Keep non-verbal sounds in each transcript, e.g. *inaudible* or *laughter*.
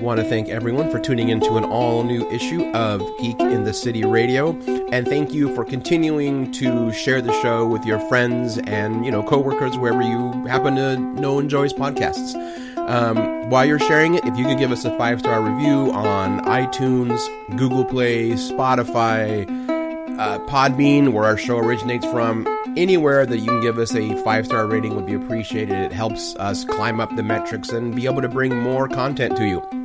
Want to thank everyone for tuning into an all new issue of Geek in the City Radio, and thank you for continuing to share the show with your friends and you know coworkers wherever you happen to know enjoys podcasts. Um, while you're sharing it, if you could give us a five star review on iTunes, Google Play, Spotify, uh, Podbean, where our show originates from, anywhere that you can give us a five star rating would be appreciated. It helps us climb up the metrics and be able to bring more content to you.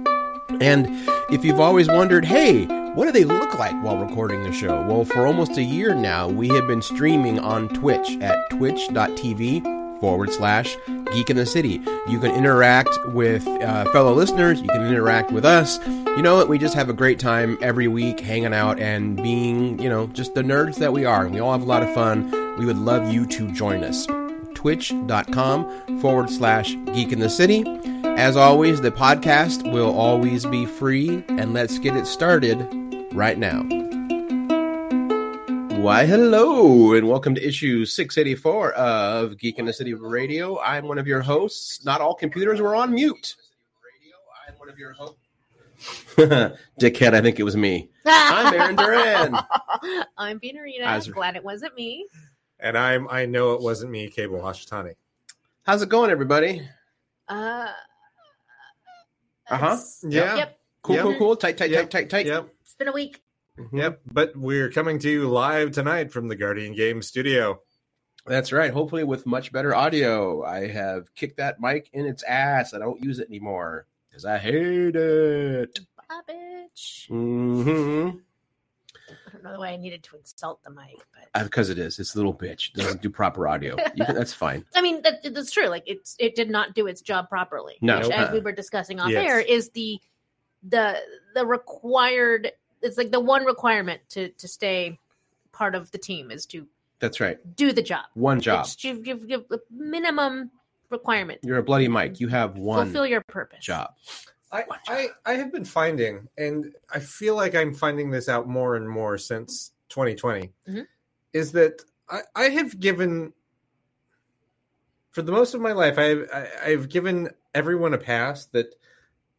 And if you've always wondered, hey, what do they look like while recording the show? Well, for almost a year now, we have been streaming on Twitch at twitch.tv forward slash geek in the city. You can interact with uh, fellow listeners, you can interact with us. You know what? We just have a great time every week hanging out and being, you know, just the nerds that we are. And We all have a lot of fun. We would love you to join us. Twitch.com forward slash geek in the city. As always, the podcast will always be free, and let's get it started right now. Why, hello, and welcome to issue 684 of Geek in the City Radio. I'm one of your hosts. Not all computers were on mute. I'm one of your hosts. *laughs* Dickhead, I think it was me. I'm Aaron Duran. *laughs* I'm Bina Rita. I was- Glad it wasn't me. And I'm I know it wasn't me, Cable Hashitani. How's it going, everybody? Uh Uh-huh. it's- Yeah. Yep. Cool, Yep. cool, cool. Tight, tight, Yep. tight, tight, tight. Yep. It's been a week. Mhm. Yep. But we're coming to you live tonight from the Guardian Game Studio. That's right. Hopefully, with much better audio. I have kicked that mic in its ass. I don't use it anymore because I hate it. Bye, bitch. Mm-hmm. I don't know why I needed to insult the mic, but uh, Because it is. It's a little bitch. It doesn't do proper audio. *laughs* You can, that's fine. I mean that, that's true. Like it's it did not do its job properly. No. which, as Uh-uh. we were discussing off Yes. air, is the the the required. It's like the one requirement to to stay part of the team is to That's right. do the job. One job. It's, you give, give a minimum requirement. You're a bloody mic. You have one Fulfill your purpose. job. I, I I have been finding, and I feel like I'm finding this out more and more since 2020, Mhm. is that I, I have given for the most of my life I've I, I've given everyone a pass that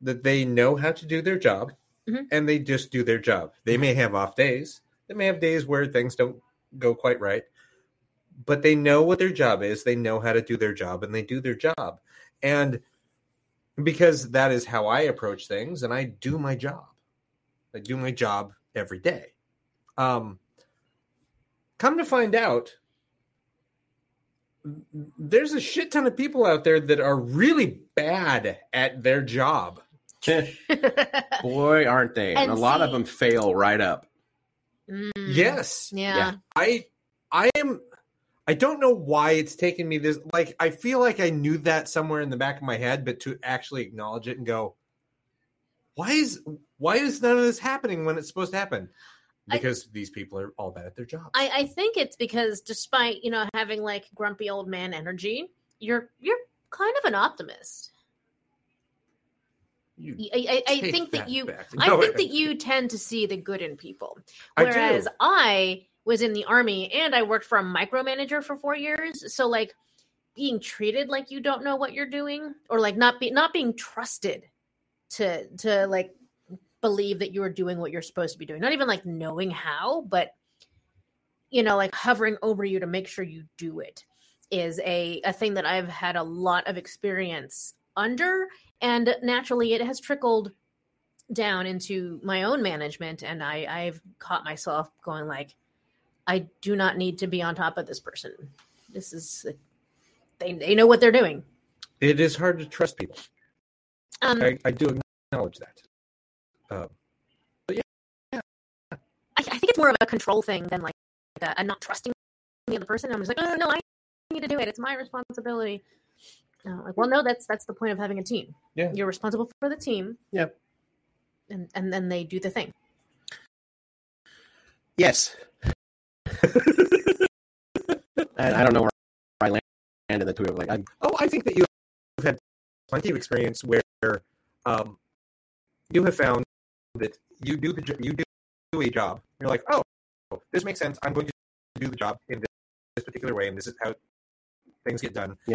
that they know how to do their job Mhm. and they just do their job. They may have off days. They may have days where things don't go quite right. But they know what their job is. They know how to do their job and they do their job. And because that is how I approach things and I do my job. I do my job every day. Um come to find out there's a shit ton of people out there that are really bad at their job. *laughs* Boy, aren't they? And, And a lot of them fail right up. Mm, Yes. Yeah. Yeah. I I am I don't know why it's taken me this like I feel like I knew that somewhere in the back of my head, but to actually acknowledge it and go, why is why is none of this happening when it's supposed to happen? I- Because these people are all bad at their jobs. I, I think it's because despite you know having like grumpy old man energy, you're you're kind of an optimist. You I, I, I think that you back. I No, think that *laughs* you tend to see the good in people, I whereas I was in the army and I worked for a micromanager for four years. So like being treated like you don't know what you're doing, or like not be not being trusted to to like believe that you are doing what you're supposed to be doing. Not even like knowing how, but you know, like hovering over you to make sure you do it is a a thing that I've had a lot of experience under and naturally it has trickled down into my own management and I I've caught myself going like I do not need to be on top of this person. This is they they know what they're doing. it is hard to trust people. Um I, I do acknowledge that. Um, I, I think it's more of a control thing than like a, a not trusting the other person. I'm just like, oh, no, I need to do it. It's my responsibility. Uh, like, well, no, that's that's the point of having a team. Yeah. you're responsible for the team. Yep. and and then they do the thing. Yes. *laughs* and I don't know where I landed the two of like I'm Oh, I think that you have had plenty of experience where um, you have found that you do the you do a job. You're like, oh, this makes sense. I'm going to do the job in this, this particular way, and this is how things get done. Yeah.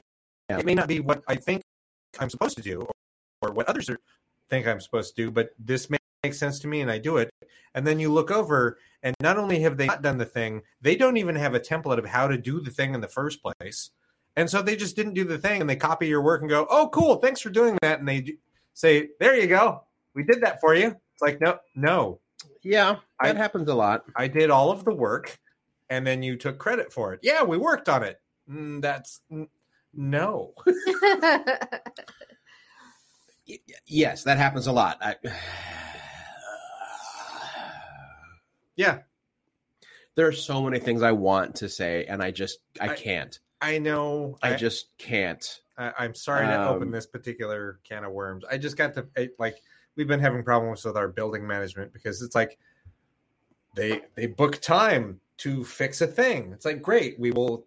Yeah. It may not be what I think I'm supposed to do, or, or what others are think I'm supposed to do, but this ma- makes sense to me and I do it. And then you look over and not only have they not done the thing, they don't even have a template of how to do the thing in the first place. And so they just didn't do the thing and they copy your work and go, "Oh, cool, thanks for doing that." And they say, "There you go. We did that for you." It's like, "No, no. Yeah, that I- happens a lot. I did all of the work and then you took credit for it. Yeah, we worked on it. Mm, that's n- no. *laughs* Yes, that happens a lot. I, *sighs* *sighs* *sighs* Yeah, there are so many things I want to say, and I just I I- can't. I know. I, just can't. I, I'm sorry to open Um, this particular can of worms. I just got to I, like we've been having problems with our building management because it's like they they book time to fix a thing. It's like great, we will.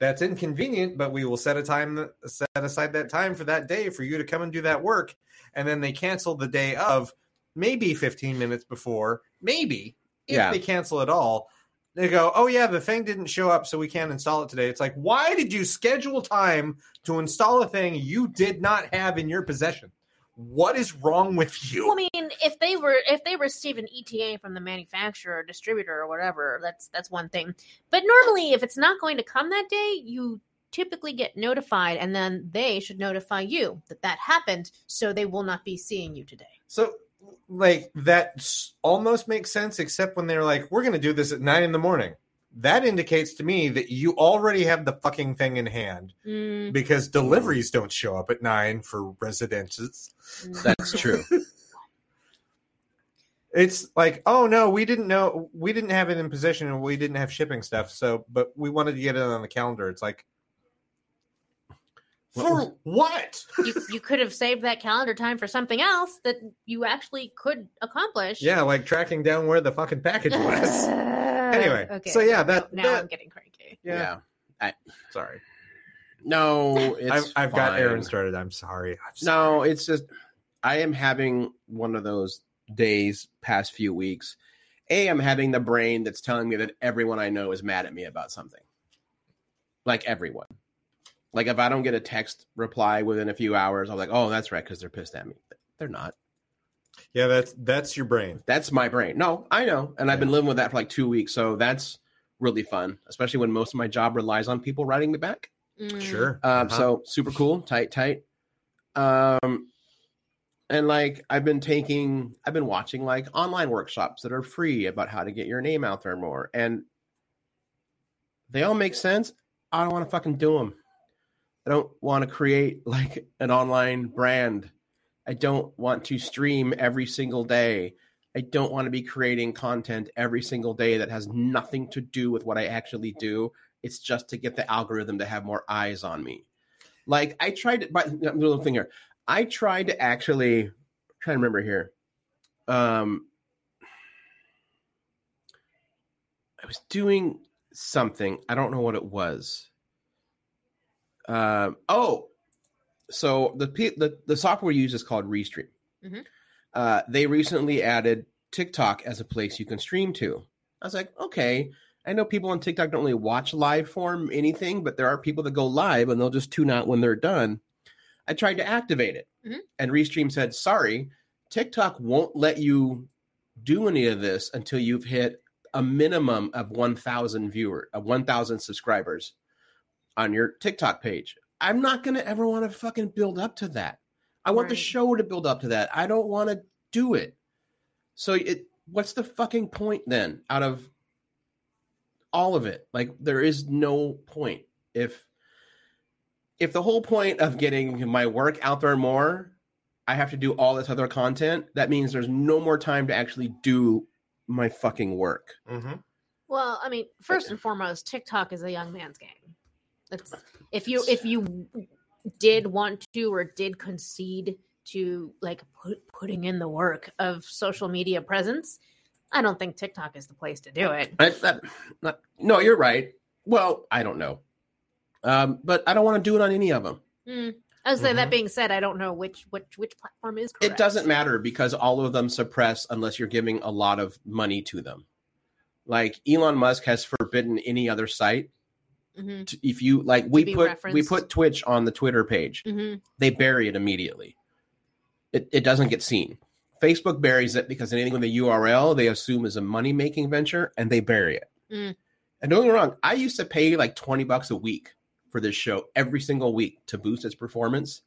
That's inconvenient, but we will set a time set aside that time for that day for you to come and do that work. And then they cancel the day of maybe 15 minutes before, maybe if Yeah. they cancel at all. They go, oh yeah, the thing didn't show up, so we can't install it today. It's like, why did you schedule time to install a thing you did not have in your possession? What is wrong with you? Well, I mean, if they were if they receive an ETA from the manufacturer or distributor or whatever, that's that's one thing. But normally, if it's not going to come that day, you typically get notified, and then they should notify you that that happened, so they will not be seeing you today. So, like that almost makes sense, except when they're like, "We're going to do this at nine in the morning." That indicates to me that you already have the fucking thing in hand Mm, because deliveries don't show up at nine for residences. mm. That's true. *laughs* It's like, oh no, we didn't know, we didn't have it in possession, and we didn't have shipping stuff. So, but we wanted to get it on the calendar. It's like, What for what? *laughs* you you could have saved that calendar time for something else that you actually could accomplish. Yeah, like tracking down where the fucking package *laughs* was. anyway, okay. so yeah, that now that- I'm getting cranky. yeah. Yeah. Sorry, No, *laughs* it's I've, I've got fine. Aaron started. I'm sorry. I'm No, it's just I am having one of those days past few weeks. A, I'm having the brain that's telling me that everyone I know is mad at me about something. Like everyone. Like if I don't get a text reply within a few hours, I'm like, oh, that's right, because they're pissed at me. They're not. Yeah, that's that's your brain. That's my brain. No, I know. And I've been living with that for like two weeks. So that's really fun, especially when most of my job relies on people writing me back. Mm. Sure. Um, Uh-huh. so super cool, tight, tight. Um, and like I've been taking, I've been watching like online workshops that are free about how to get your name out there more, and they all make sense. I don't want to fucking do them. I don't want to create like an online brand. I don't want to stream every single day. I don't want to be creating content every single day that has nothing to do with what I actually do. It's just to get the algorithm to have more eyes on me. Like I tried to, but little thing here. I tried to actually trying to remember here. Um, I was doing something. I don't know what it was. Um, oh, so the the the software we use is called Restream. Mhm. Uh, they recently added TikTok as a place you can stream to. I was like, okay. I know people on TikTok don't really watch live form anything, but there are people that go live and they'll just tune out when they're done. I tried to activate it, Mhm. and Restream said, "Sorry, TikTok won't let you do any of this until you've hit a minimum of 1,000 viewer, of 1,000 subscribers on your TikTok page. I'm not going to ever want to fucking build up to that. I want the show to build up to that. I don't want to do it. So it what's the fucking point then out of all of it? Like there is no point if if the whole point of getting my work out there more, I have to do all this other content, that means there's no more time to actually do my fucking work. Mm-hmm. Well, I mean, first and foremost, TikTok is a young man's game. It's if you if you did want to or did concede to like put, putting in the work of social media presence, I don't think TikTok is the place to do it. I, not, no, you're right. Well, I don't know. Um, but I don't want to do it on any of them. Hmm. I was say that being said, I don't know which which which platform is correct. It doesn't matter because all of them suppress unless you're giving a lot of money to them. Like Elon Musk has forbidden any other site. Hmm To, if you like, we put we put Twitch on the Twitter page. hmm They bury it immediately. it, it doesn't get seen. Facebook buries it because anything with a URL they assume is a money making venture and they bury it. Mm. And don't get me wrong, I used to pay like 20 bucks a week for this show every single week to boost its performance.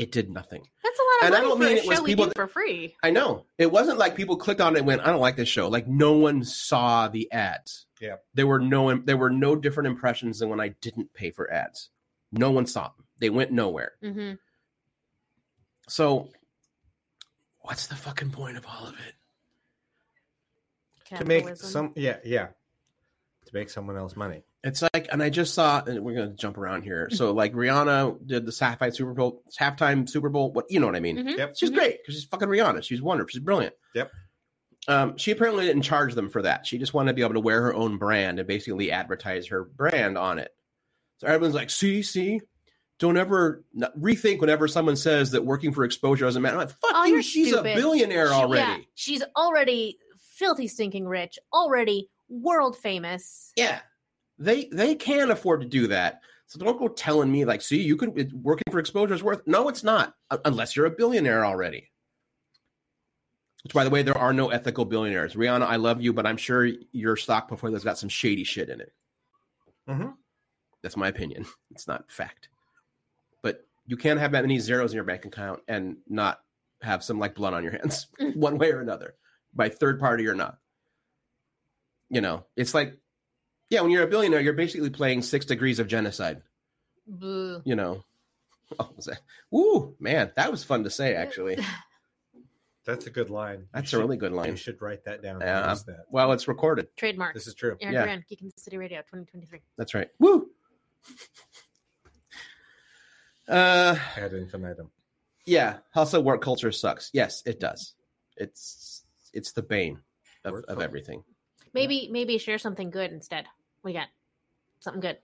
It did nothing. That's a lot And of I money don't for mean a it was show we people do for free. I know. It wasn't like people clicked on it and went, I don't like this show. Like no one saw the ads. Yeah. There were no there were no different impressions than when I didn't pay for ads. No one saw them. They went nowhere. hmm So what's the fucking point of all of it? to make some yeah yeah to make someone else money. It's like, and I just saw, and we're gonna jump around here. So, like, Rihanna did the halftime Super Bowl, halftime Super Bowl. What you know what I mean? Mhm. Yep. She's Mhm. great because she's fucking Rihanna. She's wonderful. She's brilliant. Yep. Um, she apparently didn't charge them for that. She just wanted to be able to wear her own brand and basically advertise her brand on it. So everyone's like, "See, see, don't ever not, rethink whenever someone says that working for exposure doesn't matter." I'm like, fuck Oh, you, she's stupid. a billionaire She- already. yeah, she's already filthy stinking rich, already world famous. Yeah. They they can afford to do that. So don't go telling me like, see, you could working for exposure is worth. No, it's not, unless you're a billionaire already. Which, by the way, there are no ethical billionaires. Rihanna, I love you, but I'm sure your stock portfolio's got some shady shit in it. Mhm. That's my opinion. *laughs* It's not fact. But you can't have that many zeros in your bank account and not have some like blood on your hands, *laughs* one way or another, by third party or not. You know, it's like, yeah, when you're a billionaire, you're basically playing six degrees of genocide. Boo. You know, *laughs* oh, was that? Ooh, man, that was fun to say. Actually, *laughs* That's a good line. that's You a should- really good line. You should write that down. and Yeah. that. Well, it's recorded. Trademark. This is true. Aaron yeah. Duran, Geek in the City Radio 2023. That's right. Woo. *laughs* Uh, Ad infinitum. yeah. Also, work culture sucks. Yes, it does. It's it's the bane of, of everything. Maybe maybe share something good instead. We got something good.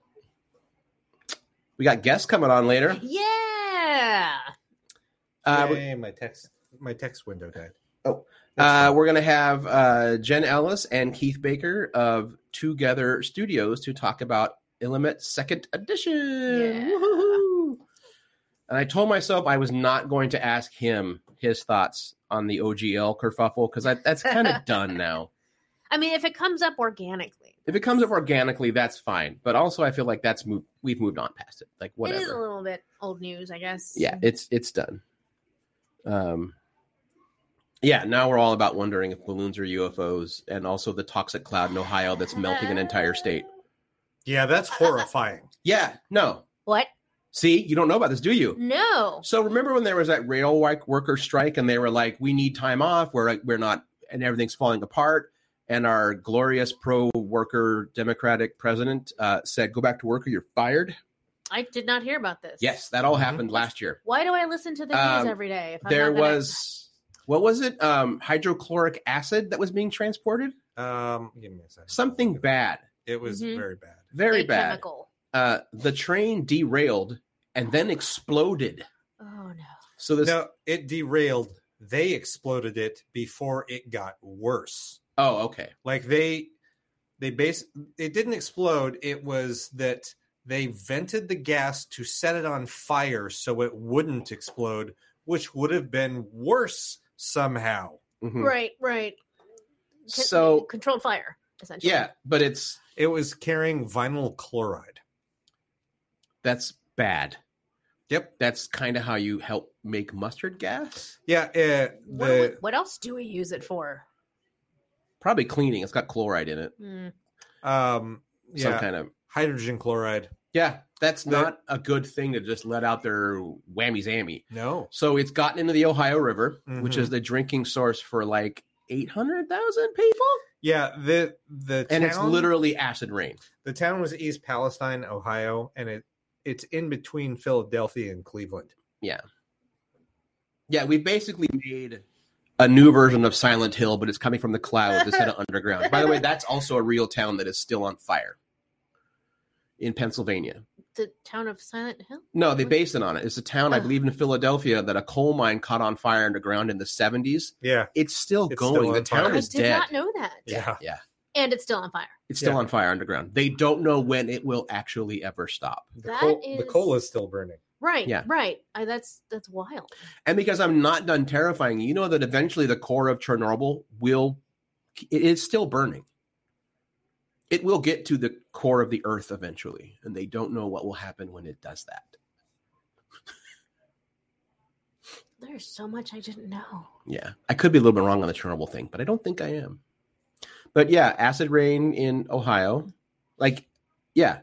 We got guests coming on later. Yeah. Uh, Yay, my text my text window died. Oh. Uh, we're going to have uh, Jenn Ellis and Keith Baker of Twogether Studios to talk about Illimat Second Edition. Yeah. Woohoo! And I told myself I was not going to ask him his thoughts on the OGL kerfuffle because that's kind of *laughs* done now. I mean, if it comes up organically, If it comes up organically, that's fine. But also, I feel like that's moved. We've moved on past it. Like whatever. it is a little bit old news, I guess. Yeah, it's it's done. Um. Yeah, now we're all about wondering if balloons are UFOs, and also the toxic cloud in Ohio that's melting an entire state. Yeah, that's horrifying. *laughs* Yeah, no. What? See, you don't know about this, do you? No. So remember when there was that rail wi- worker strike, and they were like, "We need time off. We're we're not, and everything's falling apart." And our glorious pro-worker Democratic president uh, said, "Go back to work, or you're fired." I did not hear about this. Yes, that all Mhm. happened last year. Why do I listen to the news Um, every day? If I'm there not gonna- was what was it? Um, hydrochloric acid that was being transported. Um, give me a second. Something bad, It was Mhm. very bad. very a bad. chemical. Uh, the train derailed and then exploded. Oh no. So this. No, it derailed. They exploded it before it got worse. Oh, okay. Like they, they base. It didn't explode. It was that they vented the gas to set it on fire so it wouldn't explode, which would have been worse somehow. Mhm. Right, right. Con- So controlled fire, essentially. yeah, but it's It was carrying vinyl chloride. that's bad. Yep. That's kind of how you help make mustard gas. Yeah. Uh, the would- what else do we use it for? Probably cleaning. It's got chloride in it. Hmm. um, Some kind of. hydrogen chloride. Yeah, that's The- not a good thing to just let out their whammy zammy. No. So it's gotten into the Ohio River, which Mhm. is the drinking source for like 800,000 people. Yeah. The the And it's literally acid rain. the town was East Palestine, Ohio, and it it's in between Philadelphia and Cleveland. Yeah, yeah, we basically made a new version of Silent Hill, but it's coming from the clouds *laughs* instead of underground. By the way, that's also a real town that is still on fire in Pennsylvania. The town of Silent Hill. No, they based it on it. It's a town, I Oh. believe, in Philadelphia that a coal mine caught on fire underground in the 70s. Yeah. It's still It's going. still the town fire. I is did dead. not know that. Yeah. Yeah. And it's still on fire. It's still Yeah. on fire underground. They don't know when it will actually ever stop. The, That coal, the is- coal is still burning. Right. Yeah. Right. I, that's that's wild. And because I'm not done terrifying you, you know that eventually the core of Chernobyl will, it is still burning. It will get to the core of the earth eventually, and they don't know what will happen when it does that. *laughs* There's so much I didn't know. Yeah, I could be a little bit wrong on the Chernobyl thing, but I don't think I am. But yeah, acid rain in Ohio, like, yeah,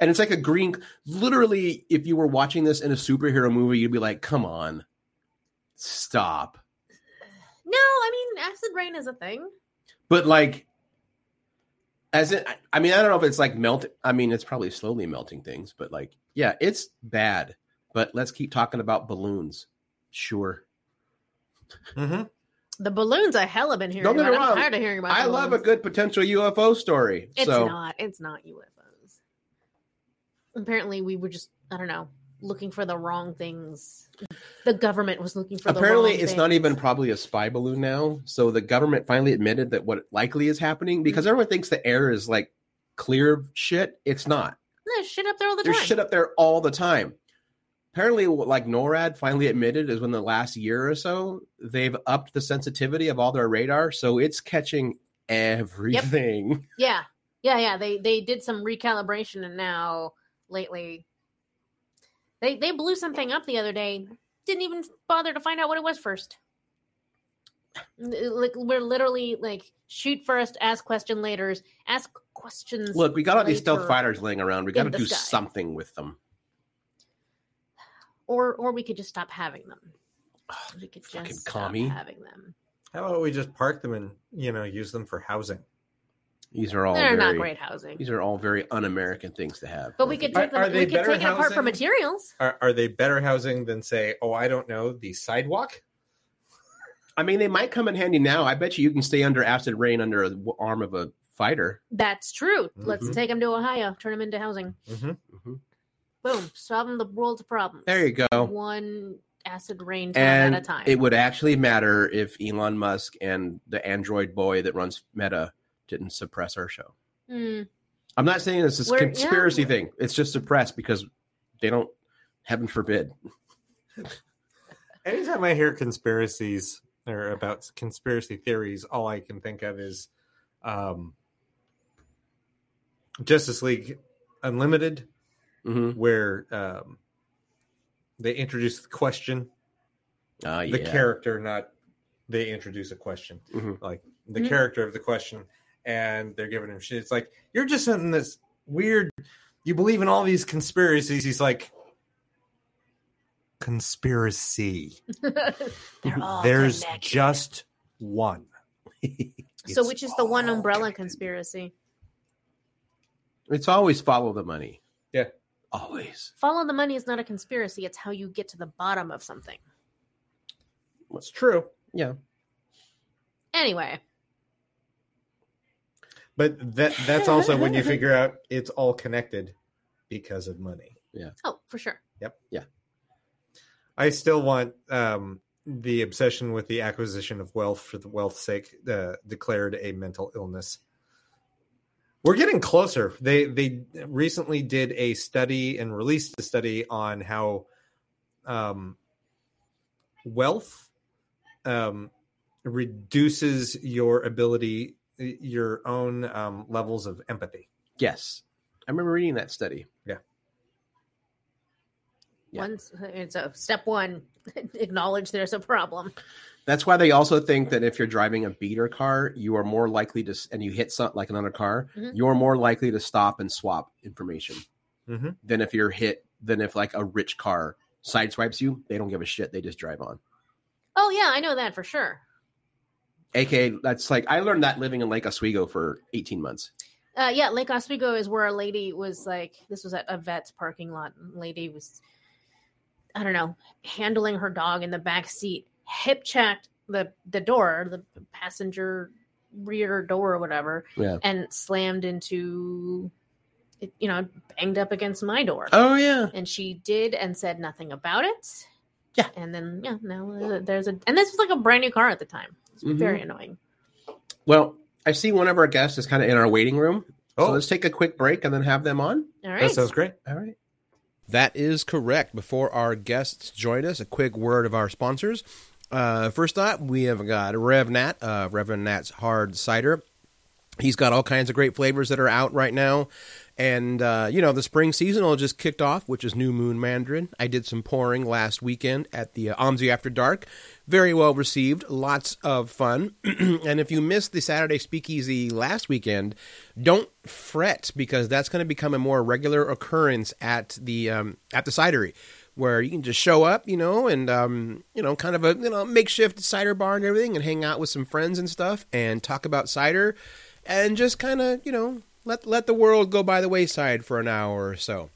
and it's like a green. Literally, if you were watching this in a superhero movie, you'd be like, "Come on, stop." No, I mean acid rain is a thing. But like, as it, I- I mean, I don't know if it's like melt. I mean, it's probably slowly melting things, but like, yeah, it's bad. But let's keep talking about balloons. Sure, Mm-hmm. The balloons I hella been hearing Don't get me about. I'm wrong. tired of hearing about. I love a good potential UFO story. It's so not. It's not UFOs. Apparently, we were just I don't know looking for the wrong things. The government was looking for. apparently, the wrong it's not even probably a spy balloon now. So the government finally admitted that what likely is happening because Mm-hmm. everyone thinks the air is like clear of shit. It's not. There's shit up there all the time. There's time. shit up there all the time. Apparently, what, like NORAD finally admitted is when the last year or so they've upped the sensitivity of all their radar, so it's catching everything. Yeah, yeah, yeah. They they did some recalibration, and now lately, they they blew something up the other day. Didn't even bother to find out what it was first. Like we're literally like shoot first, ask question later, ask questions. Look, we got all these stealth fighters laying around. We got to do sky. something with them. or or we could just stop having them. We could just stop commie. having them. How about we just park them and you know use them for housing? These are all They're very, not great housing, These are all very un-American things to have. but we could take them. are they we could better take it apart for materials. Are, are they better housing than say, oh, I don't know, the sidewalk? I mean, they might come in handy now. I bet you you can stay under acid rain under a w- arm of a fighter. That's true. Let's Mhm. take them to Ohio. Turn them into housing. Mm-hmm. Mhm. Boom. Solving the world's problems. There you go. One acid rain And at a time. it would actually matter if Elon Musk and the Android boy that runs Meta didn't suppress our show. Hmm. I'm not saying this is a We're- yeah, conspiracy thing. It's just suppressed because they don't. Heaven forbid. *laughs* Anytime I hear conspiracies or about conspiracy theories, all I can think of is um, Justice League Unlimited, hmm where um, they introduce the question, Uh, the yeah. character, not they introduce a question, Mhm. like the Mhm. character of the question, and they're giving him shit. It's like you're just in this weird. You believe in all these conspiracies. He's like, conspiracy. *laughs* There's connected. just one. *laughs* so, which is the one umbrella connected. conspiracy? It's always follow the money. Yeah. Always. Follow the money is not a conspiracy. It's how you get to the bottom of something. That's true. Yeah. Anyway, But that that's also when you *laughs* figure out it's all connected because of money. Yeah. Oh, for sure. Yep. Yeah. I still want um, the obsession with the acquisition of wealth for the wealth's sake uh, declared a mental illness. We're getting closer. They they recently did a study and released a study on how um, wealth um, reduces your ability, your own um, levels of empathy. Yes. I remember reading that study. Yeah. Once it's a step one, *laughs* acknowledge there's a problem. That's why they also think that if you're driving a beater car, you are more likely to, and you hit something like another car, Mhm. you're more likely to stop and swap information Mm-hmm. than if you're hit, than if like a rich car sideswipes you. They don't give a shit. They just drive on. Oh yeah, I know that for sure. AKA, that's like, I learned that living in Lake Oswego for 18 months. Uh, yeah, Lake Oswego is where a lady was like, this was at a vet's parking lot. Lady was, I don't know, handling her dog in the back seat, hip checked the the door, the passenger rear door or whatever, Yeah. and slammed into, it, you know, banged up against my door. Oh, yeah. And she did and said nothing about it. Yeah. And then yeah, now there's a and this was like a brand new car at the time. It's Mhm. very annoying. Well, I see one of our guests is kind of in our waiting room. So Oh, let's take a quick break and then have them on. All right. that sounds great. All right. That is correct. Before our guests join us, a quick word of our sponsors. Uh, first up, we have got Rev Nat, uh, Reverend Nat's Hard Cider. He's got all kinds of great flavors that are out right now. And, uh, you know, the spring seasonal just kicked off, which is New Moon Mandarin. I did some pouring last weekend at the uh, OMSI After Dark. Very well received, lots of fun. *clears throat* and if you missed the Saturday Speakeasy last weekend, don't fret because that's going to become a more regular occurrence at the um, at the cidery where you can just show up, you know, and um, you know, kind of a you know makeshift cider bar and everything, and hang out with some friends and stuff, and talk about cider, and just kind of you know let let the world go by the wayside for an hour or so.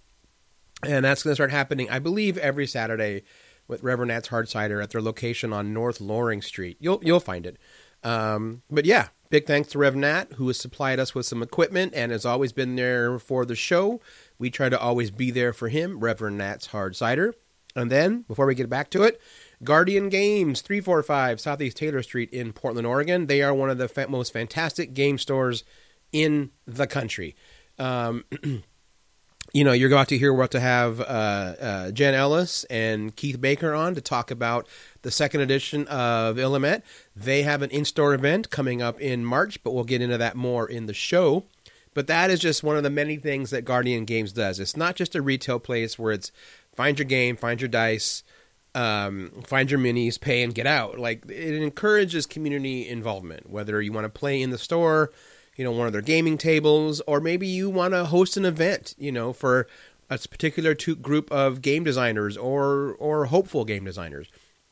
And that's going to start happening, I believe, every Saturday with Reverend Nat's Hard Cider at their location on North Loring Street. You'll you'll find it. Um, but yeah, big thanks to Rev Nat, who has supplied us with some equipment and has always been there for the show. We try to always be there for him, Reverend Nat's Hard Cider. And then, before we get back to it, Guardian Games, 345 Southeast Taylor Street in Portland, Oregon. They are one of the fa- most fantastic game stores in the country. Um, *clears throat* you know, you're about to hear what to have uh, uh, Jenn Ellis and Keith Baker on to talk about the second edition of Illimat. They have an in-store event coming up in March, but we'll get into that more in the show. But that is just one of the many things that Guardian Games does. It's not just a retail place where it's find your game, find your dice, um, find your minis, pay, and get out. Like it encourages community involvement, whether you want to play in the store you know, one of their gaming tables, or maybe you want to host an event, you know, for a particular group of game designers or or hopeful game designers.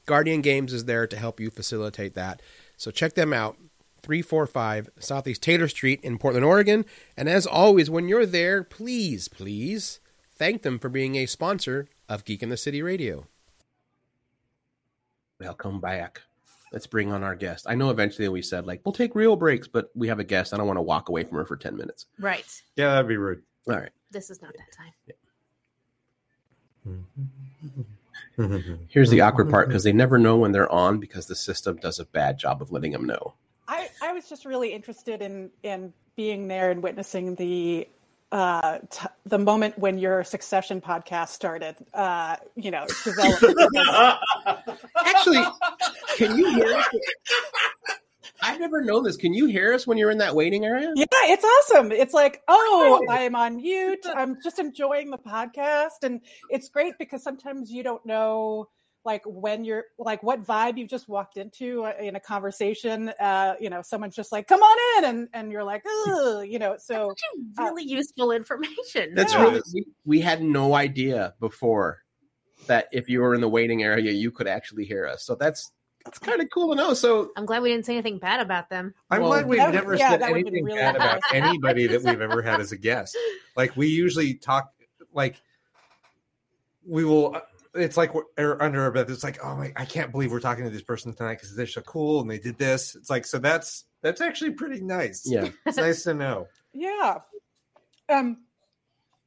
Guardian Games is there to help you facilitate that. So check them out. 345 Southeast Taylor Street in Portland, Oregon. And as always, when you're there, please, please thank them for being a sponsor of Geek in the City Radio. Welcome back let's bring on our guest. I know eventually we said like we'll take real breaks, but we have a guest. I don't want to walk away from her for ten minutes. Right. Yeah, that'd be rude. All right. This is not that time. *laughs* Here's the awkward part because they never know when they're on because the system does a bad job of letting them know. I, I was just really interested in in being there and witnessing the uh, t- the moment when your Succession podcast started, uh, you know, developing. *laughs* Actually, can you hear us? I've never known this. Can you hear us when you're in that waiting area? Yeah, it's awesome. It's like, oh, I'm on mute. I'm just enjoying the podcast. And it's great because sometimes you don't know like when you're like what vibe you've just walked into uh, in a conversation uh you know someone's just like come on in and and you're like oh you know so really uh, useful information that's yeah. really we, we had no idea before that if you were in the waiting area you could actually hear us so that's that's kind of cool to know. So I'm glad we didn't say anything bad about them. I'm well, glad we've that, never yeah, said anything really bad about *laughs* anybody that we've ever had as a guest. Like we usually talk, like we will uh, it's like we're under our breath. It's like, oh my, I can't believe we're talking to this person tonight because they're so cool and they did this. It's like, so that's that's actually pretty nice. Yeah, *laughs* it's nice to know. Yeah. Um,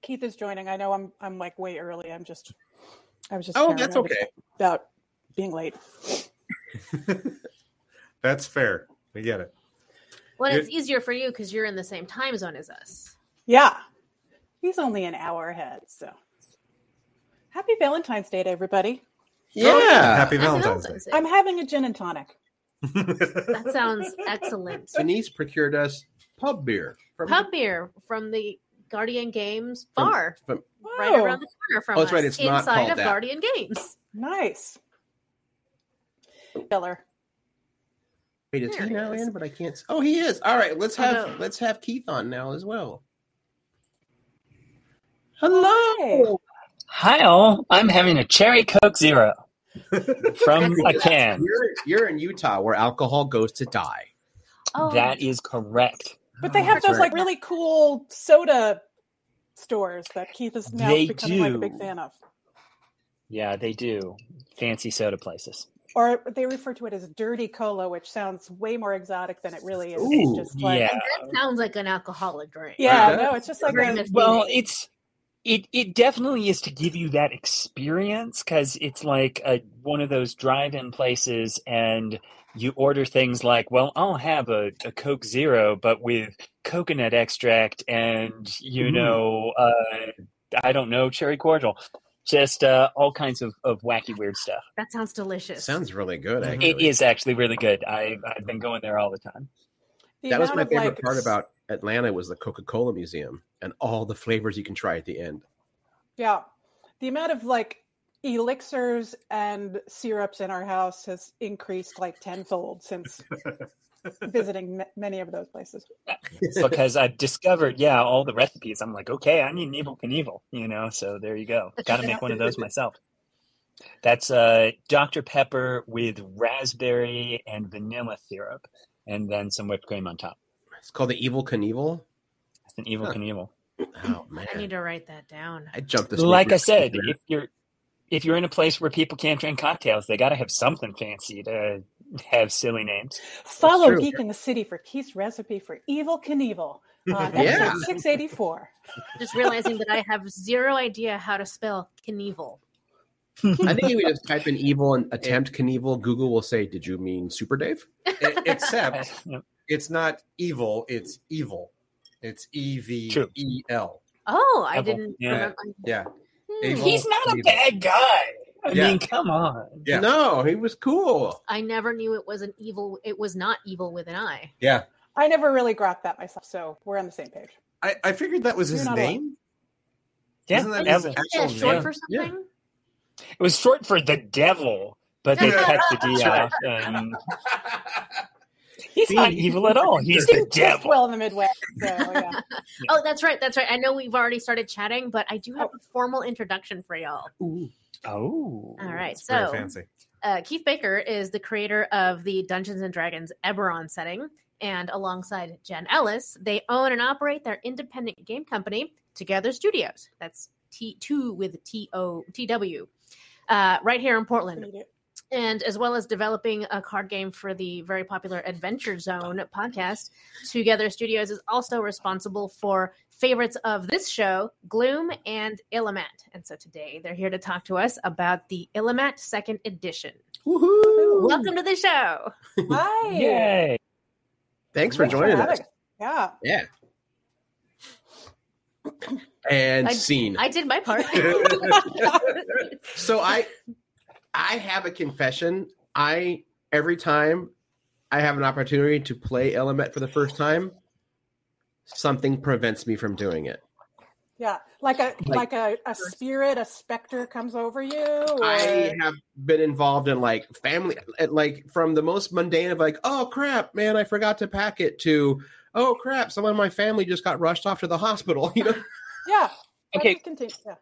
Keith is joining. I know I'm I'm like way early. I'm just, I was just. Oh, that's okay. About being late. *laughs* that's fair. We get it. Well, it's easier for you because you're in the same time zone as us. Yeah, he's only an hour ahead, so Happy Valentine's Day to everybody. Yeah. Happy Valentine's, Day. I'm having a gin and tonic. that *laughs* sounds excellent. Denise procured us pub beer. From pub the- beer from the Guardian Games bar. From, from, right around the corner from oh, that's us. Right. It's inside of that. Guardian Games. Nice. Killer. Wait, is there he now is. in? But I can't. Oh, he is. All right, let's oh, have oh, no. let's have Keith on now as well. Hello. Hi, all. I'm having a cherry Coke Zero *laughs* from a can. You're, you're, in Utah where alcohol goes to die. Oh. That is correct. But they have those like really cool soda stores that Keith is now they becoming do. like a big fan of. Yeah, they do. Fancy soda places. Or they refer to it as dirty cola, which sounds way more exotic than it really is. Ooh, it's just like, yeah. that sounds like an alcoholic drink. Yeah, no, it's just like a, well, it's it it definitely is to give you that experience because it's like a, one of those drive-in places and you order things like well i'll have a, a coke zero but with coconut extract and you mm. know uh, I don't know, cherry cordial. Just uh, all kinds of, of wacky, weird stuff. That sounds delicious. Sounds really good. Actually. It is actually really good. I, I've been going there all the time. The That was my favorite like, part about Atlanta was the Coca Cola Museum and all the flavors you can try at the end. Yeah. The amount of like elixirs and syrups in our house has increased like tenfold since *laughs* visiting m- many of those places. because I've discovered, yeah, all the recipes. I'm like, okay, I need an Evel Knievel, you know. So there you go. Got to make one of those myself. That's uh, Dr Pepper with raspberry and vanilla syrup, and then some whipped cream on top. It's called the Evel Knievel. It's an evil Huh. Knievel. Oh man, I need to write that down. I jumped this. Like. I said, if you're if you're in a place where people can't drink cocktails, they got to have something fancy to have silly names. Follow true. Geek in the City for Keith's recipe for Evel Knievel uh, *laughs* on Yeah. 684. *laughs* Just realizing that I have zero idea how to spell Knievel. *laughs* I think if we just type in evil and attempt Knievel, Google will say, "Did you mean Super Dave?" Except Yep. It's not evil, it's evil. It's E V True. E L. Oh, I Apple. didn't. Yeah. remember- Yeah. Hmm. Evil. He's not a Knievel. bad guy. I Yeah. mean, come on. Yeah. No, he was cool. I never knew it was an evil. It was not evil with an I. Yeah. I never really got that myself, so we're on the same page. I, I figured that was his You're not name. Yeah, Isn't that Evan. his Yeah, actual short name? for Yeah. something. It was short for the devil, but they *laughs* cut the D off. And *laughs* he's not evil at all. He's the Didn't devil. well in the Midwest. So, *laughs* yeah. Oh, that's right. That's right. I know we've already started chatting, but I do have Oh. a formal introduction for y'all. Oh, All right. So, fancy. uh, Keith Baker is the creator of the Dungeons and Dragons Eberron setting, and alongside Jenn Ellis, they own and operate their independent game company, Twogether Studios. That's T two with T O T W, uh, right here in Portland. And as well as developing a card game for the very popular Adventure Zone podcast, Twogether Studios is also responsible for favorites of this show, Gloom and Illimat. And so today they're here to talk to us about the Illimat Second Edition. Woohoo! Welcome to the show. Hi. Yay. Thanks for Thanks joining having us. Yeah. Yeah. And I- scene. I did my part. *laughs* *laughs* so I I have a confession. I every time I have an opportunity to play Illimat for the first time, something prevents me from doing it. Yeah. Like a Like- like, a, a spirit, a specter comes over you. Or... I have been involved in like family, like from the most mundane of like, oh crap, man, I forgot to pack it to, oh crap, someone in my family just got rushed off to the hospital. *laughs* You know, yeah. Okay. Continue. Yeah.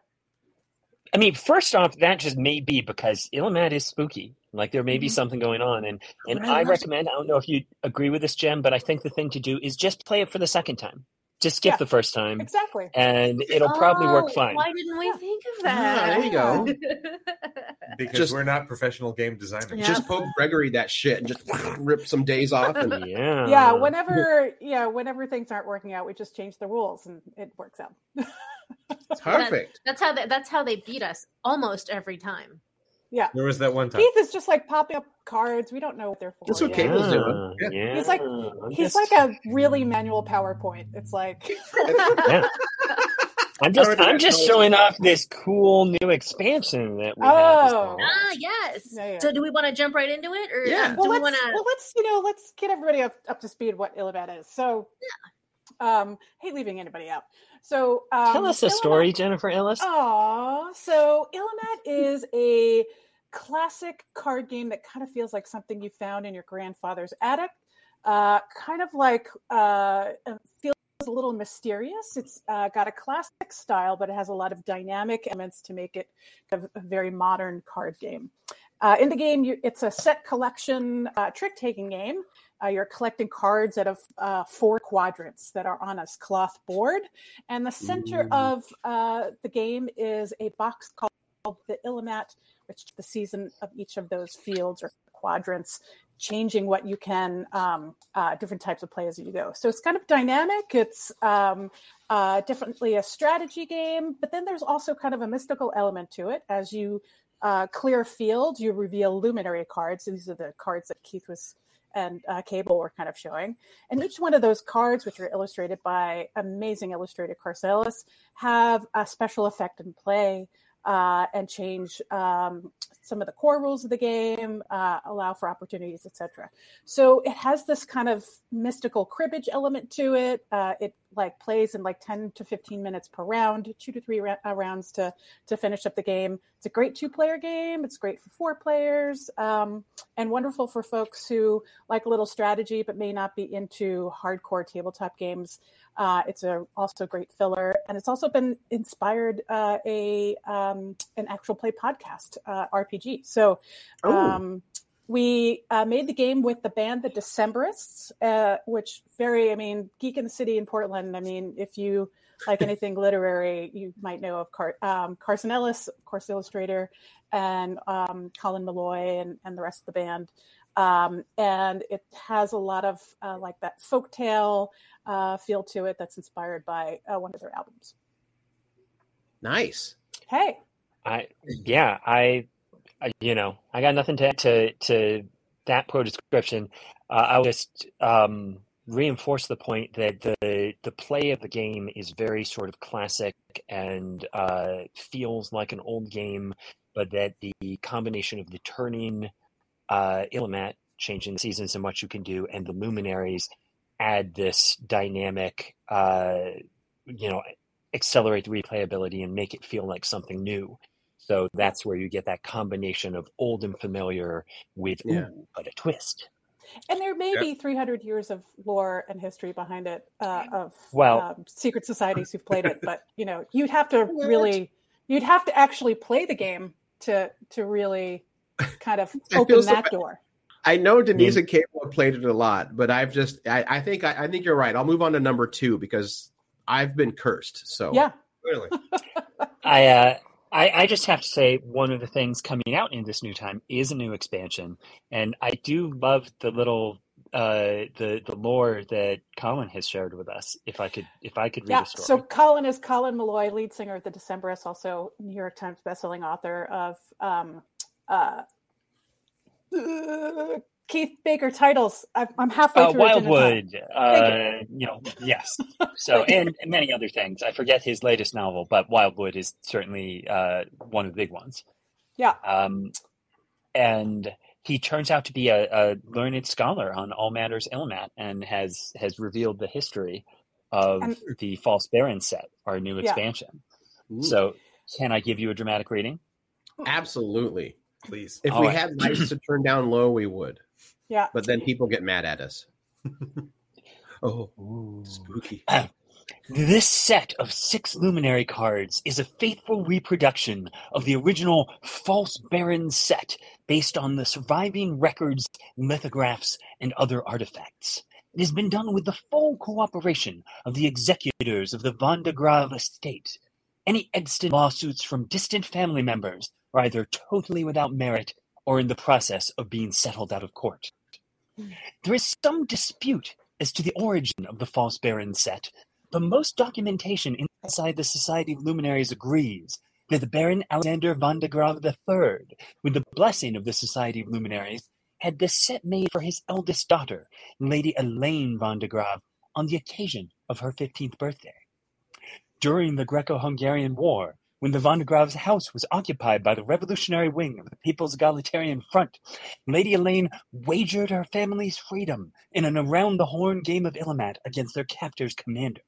I mean, first off, that just may be because Illimat is spooky. Like there may be Mhm. something going on, and and Right, I recommend. I don't know if you agree with this, Jenn, but I think the thing to do is just play it for the second time. Just skip Yeah. the first time, Exactly. and it'll probably work Oh, fine. Why didn't we think of Yeah, that? there you go. *laughs* Because Just- we're not professional game designers. Yeah. just poke Gregory that shit and just *laughs* rip some days off. And *laughs* Yeah. yeah. Whenever yeah, whenever things aren't working out, we just change the rules and it works out. perfect. That's how they, that's how they beat us almost every time. Yeah. There was that one time. Keith is just like popping up cards. We don't know what they're for. That's what yet. Cable's doing. Yeah. Yeah. yeah. He's like- I'm He's just- like a really manual PowerPoint. It's like *laughs* yeah. I'm just I'm just *laughs* showing off this cool new expansion that we have. Oh. Ah, yes. Yeah, yeah. So, do we want to jump right into it, or Yeah. um, well, do we let's want to? well, let's you know, let's get everybody up, up to speed what Illimat is. So, um, hate leaving anybody out. So, um, Tell us a Illimat- story, Jennifer Ellis. Aw, so Illimat is a classic card game that kind of feels like something you found in your grandfather's attic. Uh, kind of like uh, uh, feels a little mysterious. It's uh, got a classic style, but it has a lot of dynamic elements to make it a, a very modern card game. Uh, in the game, you, it's a set collection uh, trick taking game. Uh, you're collecting cards out of uh, four quadrants that are on a cloth board. And the center Ooh. of uh, the game is a box called the Illimat, which is the season of each of those fields or quadrants, changing what you can, um, uh, different types of play as you go. So it's kind of dynamic. It's um, uh, definitely a strategy game, but then there's also kind of a mystical element to it. As you uh, clear field, you reveal luminary cards. These are the cards that Keith was and uh, Cable were kind of showing. And each one of those cards, which are illustrated by amazing illustrator Carcelis, have a special effect in play uh, and change um, some of the core rules of the game, uh, allow for opportunities, etc. So it has this kind of mystical cribbage element to it. Uh, it like plays in like 10 to 15 minutes per round, two to three ra- uh, rounds to to finish up the game. It's a great two player game. It's great for four players um, and wonderful for folks who like a little strategy but may not be into hardcore tabletop games. Uh, it's a also great filler, and it's also been inspired uh, a um, an actual play podcast uh, RPG. So. Um, we uh, made the game with the band the Decemberists, uh, which very, I mean, Geek in the City in Portland. I mean, if you like *laughs* anything literary, you might know of Car- um, Carson Ellis, of course, illustrator, and um, Colin Meloy and, and the rest of the band. Um, and it has a lot of uh, like that folktale uh, feel to it that's inspired by uh, one of their albums. Nice. Hey, I yeah, I, You know, I got nothing to add to to that pro description. Uh, I'll just um, reinforce the point that the the play of the game is very sort of classic and uh, feels like an old game, but that the combination of the turning uh, Illimat, changing the seasons and what you can do, and the luminaries add this dynamic, uh, you know, accelerate the replayability and make it feel like something new. So that's where you get that combination of old and familiar with Yeah. ooh, but a twist. and there may Yeah. be 300 years of lore and history behind it uh, of Well- um, secret societies who've played it, but you know, you'd have to *laughs* really, you'd have to actually play the game to to really kind of *laughs* open that bad. door. I know Denise and Cable have played it a lot, but I've just I, I think I, I think you're right. I'll move on to number two because I've been cursed. So Yeah, Clearly. *laughs* I, uh, I I just have to say one of the things coming out in this new time is a new expansion, and I do love the little uh the the lore that Colin has shared with us. If I could if I could read yeah. a story. So Colin is Colin Meloy, lead singer of the Decemberists, also New York Times bestselling author of um, uh, uh, Keith Baker titles. I, I'm halfway uh, through. Agenda Wildwood, uh, you know, yes. So, and, and many other things. I forget his latest novel, but Wildwood is certainly uh, one of the big ones. Yeah. Um, and he turns out to be a, a learned scholar on all matters Illimat, and has has revealed the history of And- the False Baron set, our new expansion. Ooh, So, can I give you a dramatic reading? absolutely. Please. If All we right. had lights to turn down low, we would. Yeah. But then people get mad at us. *laughs* oh, spooky. *clears throat* Um, this set of six luminary cards is a faithful reproduction of the original False Baron set based on the surviving records, lithographs, and other artifacts. It has been done with the full cooperation of the executors of the Van de Grave estate. Any extant lawsuits from distant family members are either totally without merit or in the process of being settled out of court. There is some dispute as to the origin of the False Baron set, but most documentation inside the Society of Luminaries agrees that the Baron Alexander von de Grave III, with the blessing of the Society of Luminaries, had this set made for his eldest daughter, Lady Elaine von de Grave, on the occasion of her 15th birthday. During the Greco-Hungarian War, when the von de Grave's house was occupied by the revolutionary wing of the People's Egalitarian Front, Lady Elaine wagered her family's freedom in an around-the-horn game of Illimat against their captor's commander.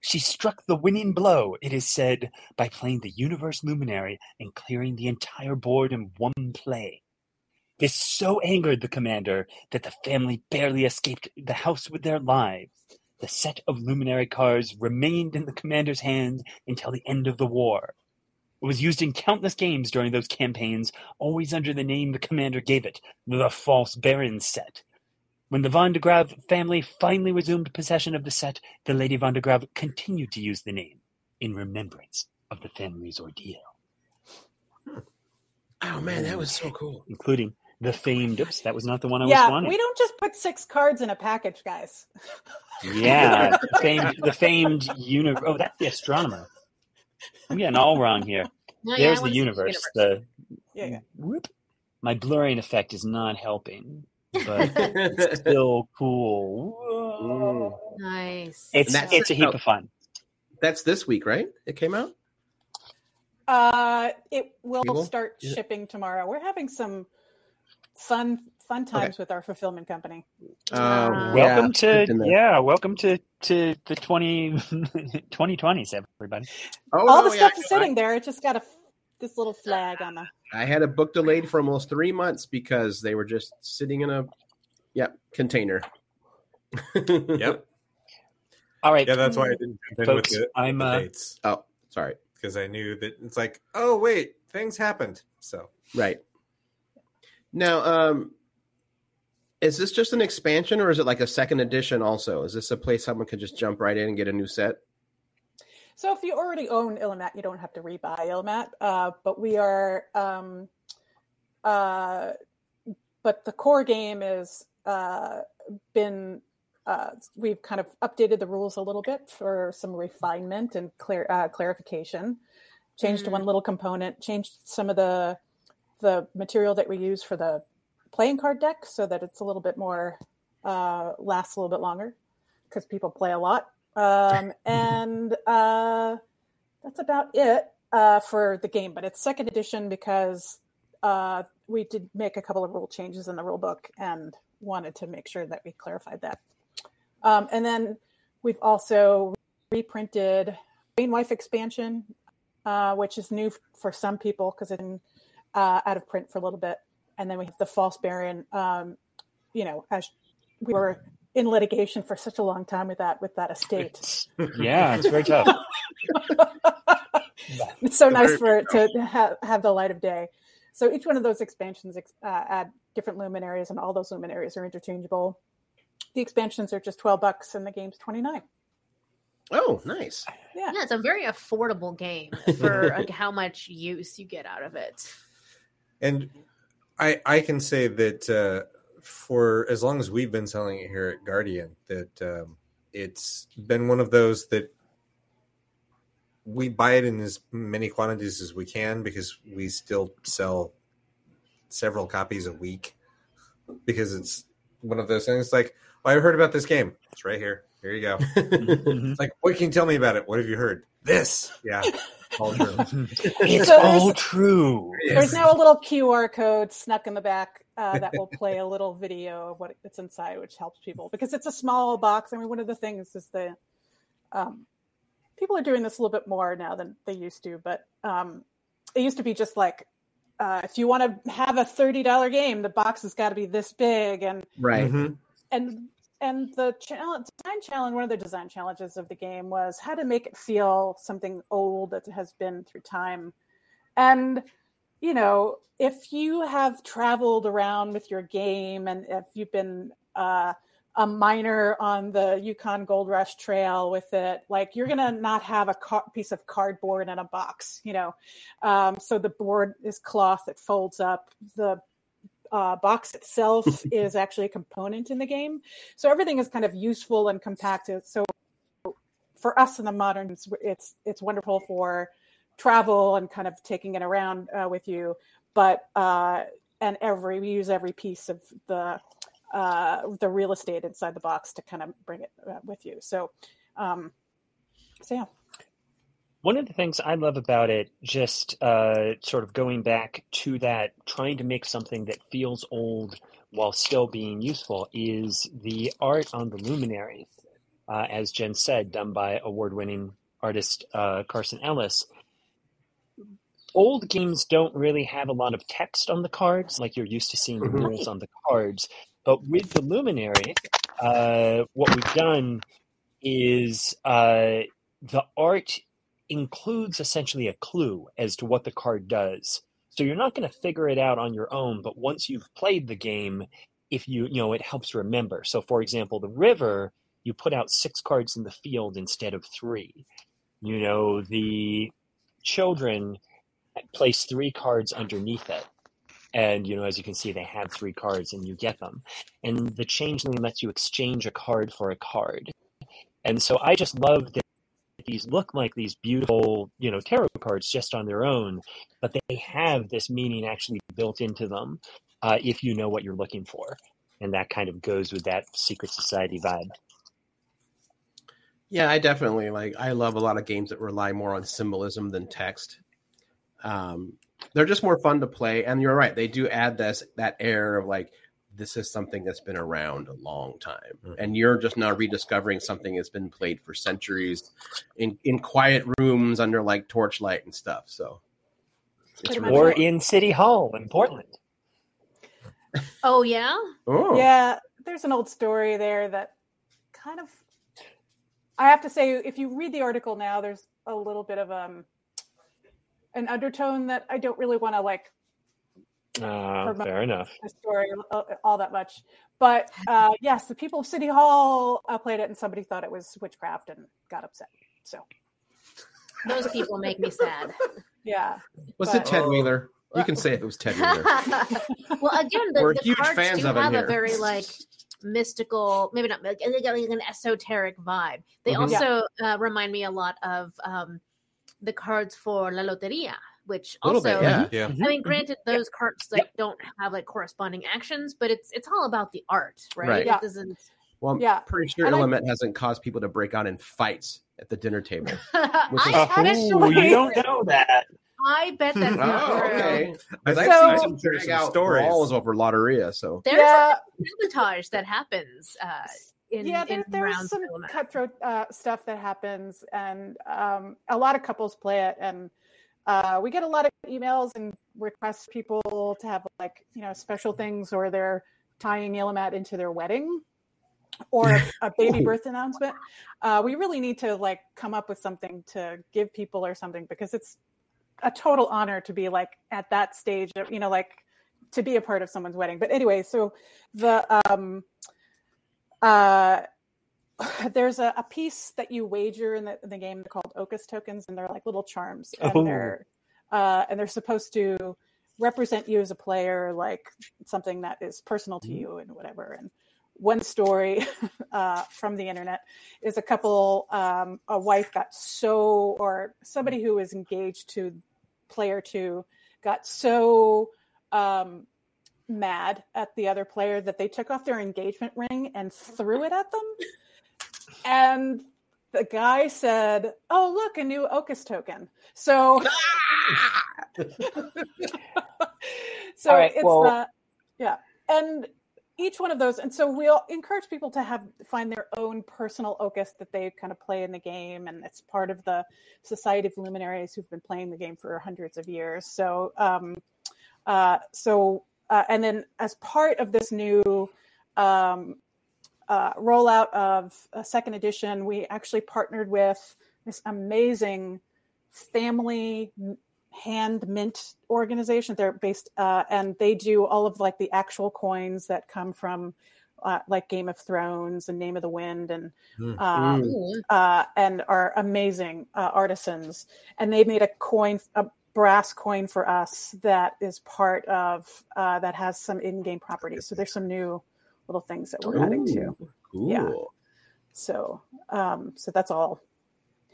She struck the winning blow, it is said, by playing the Universe Luminary and clearing the entire board in one play. This so angered the commander that the family barely escaped the house with their lives. The set of luminary cards remained in the commander's hands until the end of the war. It was used in countless games during those campaigns, always under the name the commander gave it, the False Baron set. When the Von de Grave family finally resumed possession of the set, the Lady Von de Grave continued to use the name in remembrance of the family's ordeal, Oh man, that was so cool. including the famed. Oops, that was not the one I was Yeah, wanting. we don't just put six cards in a package, guys. Yeah, *laughs* the famed, the famed universe. Oh, that's the astronomer. I'm getting all wrong here. No, There's I the wanna see universe. The Yeah, yeah. whoop. My blurring effect is not helping. but *laughs* it's still cool. Nice. It's that's- it's a heap of fun. That's this week, right? It came out. Uh, it will We start Is shipping tomorrow. We're having some fun fun times with our fulfillment company. Wow. Um, Welcome yeah, to yeah, welcome to to the 20 *laughs* 2020s everybody. Oh, All no, the yeah, stuff is I- sitting there. It just got a this little flag on the. I had a book delayed for almost three months because they were just sitting in a, yeah, container. *laughs* Yep. All right. Yeah, that's why I didn't jump in Folks, with the, I'm, the uh, dates Oh, sorry. because I knew that it's like, oh wait, things happened. So Right. Now, um, is this just an expansion or is it like a second edition also? Is this a place someone could just jump right in and get a new set? So if you already own Illimat, you don't have to rebuy Illimat. Uh, but we are, um, uh, but the core game is uh, been. Uh, we've kind of updated the rules a little bit for some refinement and clear uh, clarification. Changed Mm. one little component. Changed some of the the material that we use for the playing card deck so that it's a little bit more uh, lasts a little bit longer because people play a lot. Um, *laughs* and uh, that's about it uh, for the game. But it's second edition because uh, we did make a couple of rule changes in the rule book and wanted to make sure that we clarified that. Um, and then we've also reprinted Rainwife expansion, uh, which is new for some people because been uh, out of print for a little bit. And then we have the False Baron. Um, you know, as we were in litigation for such a long time with that with that estate. It's- yeah, it's very tough. *laughs* it's so nice for it to have, have the light of day. So each one of those expansions ex- uh, add different luminaries, and all those luminaries are interchangeable. The expansions are just twelve bucks, and the game's twenty nine. Oh, nice. Yeah. Yeah, it's a very affordable game *laughs* for like, how much use you get out of it. And I I can say that uh, for as long as we've been selling it here at Guardian, that um, it's been one of those that we buy it in as many quantities as we can because we still sell several copies a week because it's one of those things like well, I heard about this game. It's right here. Here you go. *laughs* Mhm. It's like, what can you tell me about it? What have you heard? This. Yeah. All true. *laughs* it's So all true. There's now a little QR code snuck in the back uh, that will play a little video of what it's inside, which helps people because it's a small box. I mean, one of the things is the um, people are doing this a little bit more now than they used to, but um, it used to be just like uh, if you want to have a thirty dollar game, the box has got to be this big, and Right. Mhm. and and the challenge, design challenge, one of the design challenges of the game was how to make it feel something old that has been through time. And you know, if you have traveled around with your game, and if you've been uh, a miner on the Yukon Gold Rush Trail with it, like you're gonna not have a car- piece of cardboard in a box, you know. Um, so the board is cloth that folds up. The uh, box itself *laughs* is actually a component in the game. So everything is kind of useful and compacted. So for us in the modern, it's it's, it's wonderful for travel and kind of taking it around uh, with you. But uh, and every we use every piece of the uh, the real estate inside the box to kind of bring it uh, with you. So um, so yeah. One of the things I love about it, just uh, sort of going back to that, trying to make something that feels old while still being useful, is the art on the luminaries. Uh, as Jenn said, done by award winning artist uh, Carson Ellis. Old games don't really have a lot of text on the cards, like you're used to seeing the Mhm. rules on the cards. But with the luminary, uh, what we've done is uh, the art includes essentially a clue as to what the card does. So you're not going to figure it out on your own, but once you've played the game, if you you know it helps remember. So for example, the river, you put out six cards in the field instead of three. You know, the children place three cards underneath it. And you know, as you can see, they have three cards and you get them. And the changeling lets you exchange a card for a card. And so I just love that these look like these beautiful, you know, tarot cards just on their own, but they have this meaning actually built into them uh, if you know what you're looking for. and that kind of goes with that secret society vibe. Yeah, I definitely like. I love a lot of games that rely more on symbolism than text. Um, they're just more fun to play, and you're right. They do add this that air of like this is something that's been around a long time, Mhm. and you're just now rediscovering something that's been played for centuries in in quiet rooms under like torchlight and stuff. So, it's Pretty really Or fun. in City Hall in Portland. Oh yeah. oh Yeah, there's an old story there that kind of. I have to say, if you read the article now, there's a little bit of um an undertone that I don't really want to like Uh, fair enough. the story all, all that much. But uh, yes, the people of City Hall uh, played it, and somebody thought it was witchcraft and got upset. So Those people make me sad. yeah, was but- it Ted Wheeler? You can say if it was Ted Wheeler. *laughs* well, again, the, We're the huge cards fans do of have here. a very like mystical, maybe not, like, they got like an esoteric vibe. They Mhm. also uh, remind me a lot of um, the cards for La Loteria, which also, bit, yeah. Yeah. I mean, granted, those cards like don't have like corresponding actions, but it's it's all about the art, right? Right. It Yeah. doesn't. Well, I'm Yeah. pretty sure And I- Illimat hasn't caused people to break out in fights at the dinner table. *laughs* Which is- I, Oh, you don't know that. I bet that's *laughs* not oh, true. okay. I've I've So- seen some There's drag some out stories. brawls over Lotteria, so There's yeah, a sabotage that happens uh, in, yeah. There, in there's some Illimat. cutthroat uh, stuff that happens, and um, a lot of couples play it, and uh, we get a lot of emails and requests people to have like you know special things, or they're tying Illimat into their wedding. Or a, *laughs* a baby birth announcement. Uh, we really need to like come up with something to give people or something because it's a total honor to be like at that stage of you know like to be a part of someone's wedding but anyway so the um uh *sighs* there's a, a piece that you wager in the, in the game called Okus tokens, and they're like little charms, and Oh. they're uh, and they're supposed to represent you as a player, like something that is personal to you and whatever. And one story *laughs* uh, from the internet is a couple, um, a wife got so, or somebody who was engaged to player two got so um, mad at the other player that they took off their engagement ring and threw it at them. And the guy said, "Oh, look, a new Okus token." So, *laughs* so right, it's well- uh, yeah, and each one of those, and so we'll encourage people to have find their own personal Okus that they kind of play in the game, and it's part of the Society of Luminaries who've been playing the game for hundreds of years. So, um, uh, so, uh, and then as part of this new um, uh, rollout of a second edition, we actually partnered with this amazing family hand mint organization. They're based, uh, and they do all of like the actual coins that come from uh, like Game of Thrones and Name of the Wind and Hmm. um, Ooh. uh, and are amazing uh, artisans. And they made a coin, a brass coin for us that is part of uh, that has some in-game properties. So there's some new little things that we're adding to. Cool. Yeah. So, um, so that's all.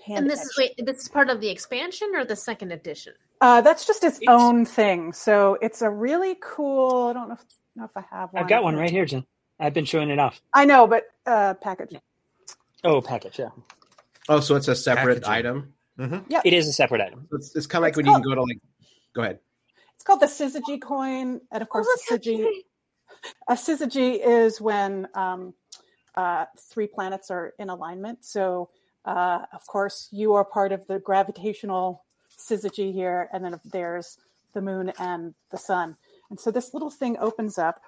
Hand And this is wait, this is part of the expansion or the second edition? Uh, that's just its It's- own thing. So it's a really cool. I don't know if, know if I have one. I've got one right here, Jenn. I've been showing it off. I know, but uh, package. Oh, package, yeah. Oh, so it's a separate Packaging. item. It is a separate item. It's, it's kind of like It's when you can go to like. Go ahead. It's called the Syzygy coin, and of course, Oh, that's so Syzygy. Cute. A syzygy is when um, uh, three planets are in alignment. So, uh, of course, you are part of the gravitational syzygy here, and then there's the moon and the sun. And so this little thing opens up,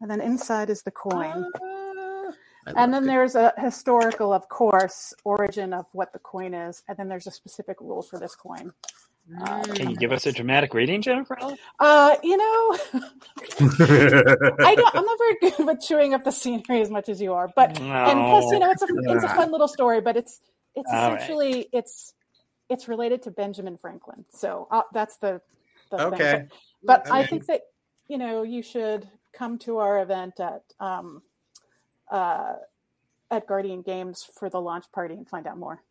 and then inside is the coin. I and then it. there's a historical, of course, origin of what the coin is, and then there's a specific rule for this coin. Mm. Can you give us a dramatic reading, Jennifer? Uh, you know, I don't. I'm not very good with chewing up the scenery as much as you are, but and plus, you know, it's a it's a fun little story, but it's it's All right. essentially it's it's related to Benjamin Franklin, so uh, that's the, the thing. Okay. But, but I Okay. think that you know you should come to our event at um, uh, at Guardian Games for the launch party and find out more.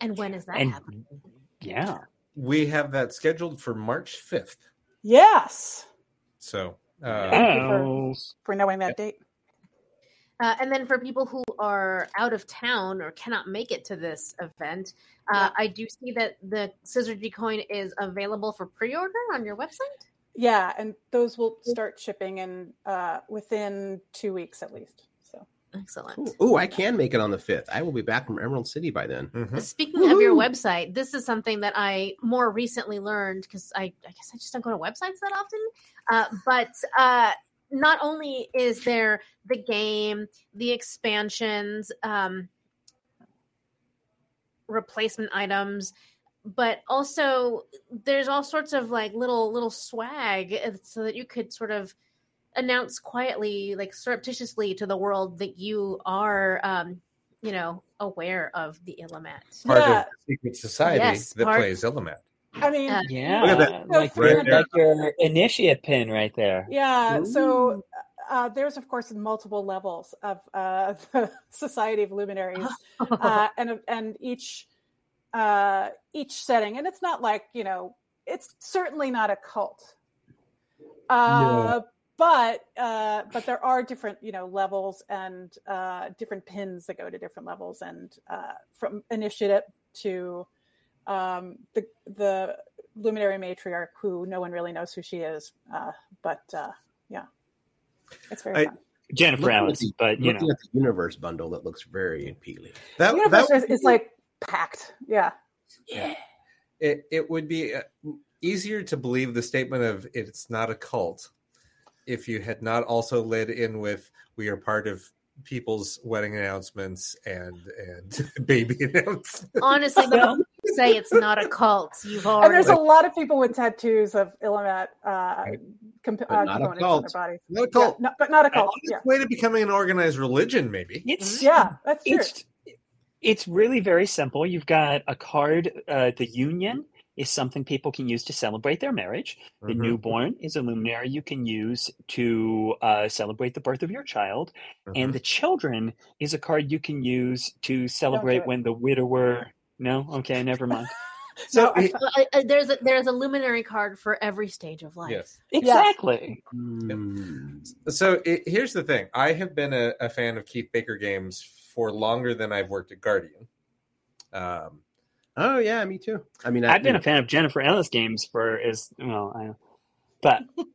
And when is that And happening? Yeah, we have that scheduled for March 5th. Yes. So Uh, Thank you for- for knowing that date. Uh, and then for people who are out of town or cannot make it to this event, uh, I do see that the Syzygy coin is available for pre-order on your website. Yeah, and those will start shipping in uh, within two weeks at least. So Excellent. Ooh, ooh, I can make it on the fifth. I will be back from Emerald City by then. mhm. Speaking of your website, this is something that I more recently learned because I, I guess I just don't go to websites that often. Uh, but uh, not only is there the game, the expansions, um, replacement items, but also there's all sorts of like little little swag uh, so that you could sort of announce quietly, like surreptitiously to the world that you are, um, you know, aware of the Illimat. Part Yeah. of the secret society Yes, that part- plays Illimat. I mean, Uh, Yeah, Look at that. like, Right your, like your initiate pin right there. yeah. So uh, there's of course multiple levels of uh, *laughs* the Society of Luminaries, *laughs* uh, and and each uh, each setting, and it's not like you know, it's certainly not a cult. Uh, But uh, but there are different you know levels and uh, different pins that go to different levels, and uh, from initiative to um, the the luminary matriarch, who no one really knows who she is, uh, but uh, yeah, it's very I- fun. Jennifer Looking Ellis, the- but you know, at the universe bundle, that looks very appealing. That, The universe that is, is like packed. Yeah. yeah. it, it would be uh, easier to believe the statement of it's not a cult if you had not also led in with we are part of people's wedding announcements and and *laughs* baby announcements. Honestly, the Well- moment you say it's not a cult, you've And already. there's a lot of people with tattoos of Illimat uh, comp- uh, not a components on cult. their bodies. Not a Yeah, cult. no- but not a cult. its Yeah. way to becoming an organized religion, maybe. it's Yeah, that's true. it's it's really very simple. You've got a card. Uh, the union is something people can use to celebrate their marriage. The Mhm, newborn is a luminary you can use to uh, celebrate the birth of your child, mhm. and the children is a card you can use to celebrate when the widower. *laughs* No, okay, never mind. *laughs* so No, I- it- uh, there's a, there's a luminary card for every stage of life. Yes. Exactly. Hmm. So it, here's the thing: I have been a, a fan of Keith Baker games for longer than I've worked at Guardian. Um, Oh yeah, me too. I mean, I, I've been a fan of Jennifer Ellis games for as well, I, but *laughs*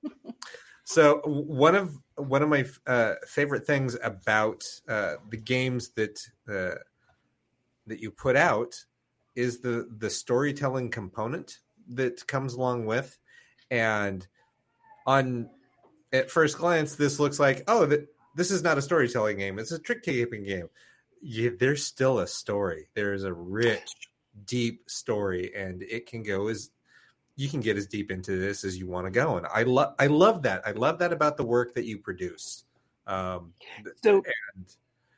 so one of one of my uh, favorite things about uh, the games that uh, that you put out is the the storytelling component that comes along with, and on at first glance, this looks like oh that this is not a storytelling game; it's a trick taking game. Yeah, there's still a story. There's a rich, deep story, and it can go as you can get as deep into this as you want to go. And I love I love that. I love that about the work that you produce. Um, So- and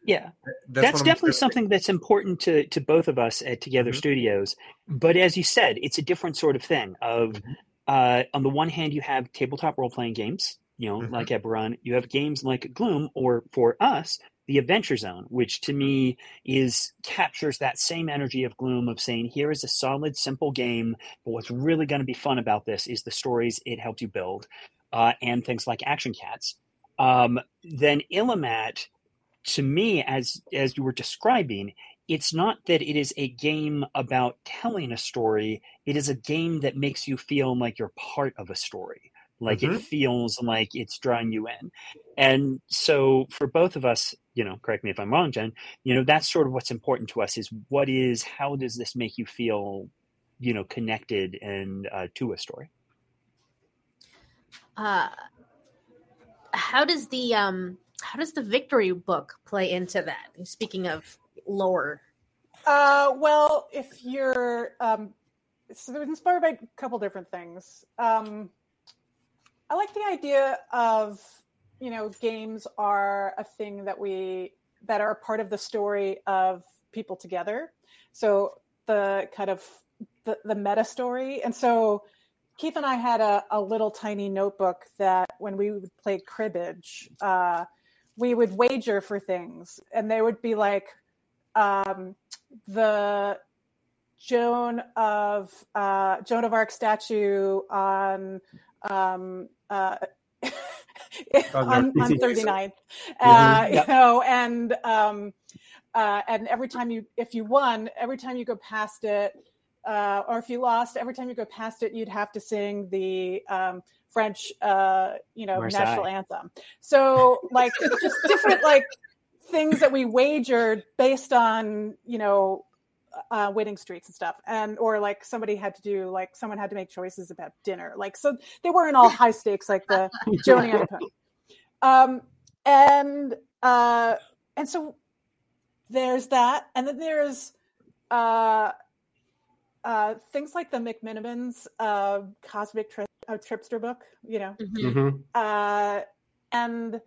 yeah, that's, that's, one of my definitely something that's important to to both of us at Twogether Mhm. Studios. But as you said, it's a different sort of thing. Of Mhm. uh, on the one hand, you have tabletop role playing games, you know, Mhm. like Eberron. You have games like Gloom, or for us, the Adventure Zone, which to me is captures that same energy of Gloom of saying, here is a solid, simple game, but what's really going to be fun about this is the stories it helped you build, uh, and things like Action Cats. Um, then Illimat to me as as you were describing it's not that it is a game about telling a story it is a game that makes you feel like you're part of a story like Mhm. it feels like it's drawing you in and so for both of us you know correct me if i'm wrong jenn you know that's sort of what's important to us is what is how does this make you feel you know connected and uh, to a story Uh, how does the um how does the victory book play into that? Speaking of lore, Uh, well, if you're um, so it was inspired by a couple different things. Um, I like the idea of you know games are a thing that we that are a part of the story of people together. So the kind of the, the meta story, and so Keith and I had a, a little tiny notebook that when we would play cribbage, uh, we would wager for things, and they would be like um, the Joan of uh, Joan of Arc statue on um, uh, On on, on North 39th. Mhm. Uh. You know, and um, uh, and every time you, if you won, every time you go past it, uh, or if you lost, every time you go past it, you'd have to sing the um, French, uh, you know, Marseille. national anthem. So, like, just different like things that we wagered based on, you know, uh, winning streaks and stuff, and or like somebody had to do like someone had to make choices about dinner, like so they weren't all high stakes like the *laughs* Joni and Pony. Um, and uh, and so there's that, and then there's uh, uh, things like the McMenamins uh, Cosmic Tri- uh, Tripster book, you know, Mhm. Mhm. uh, and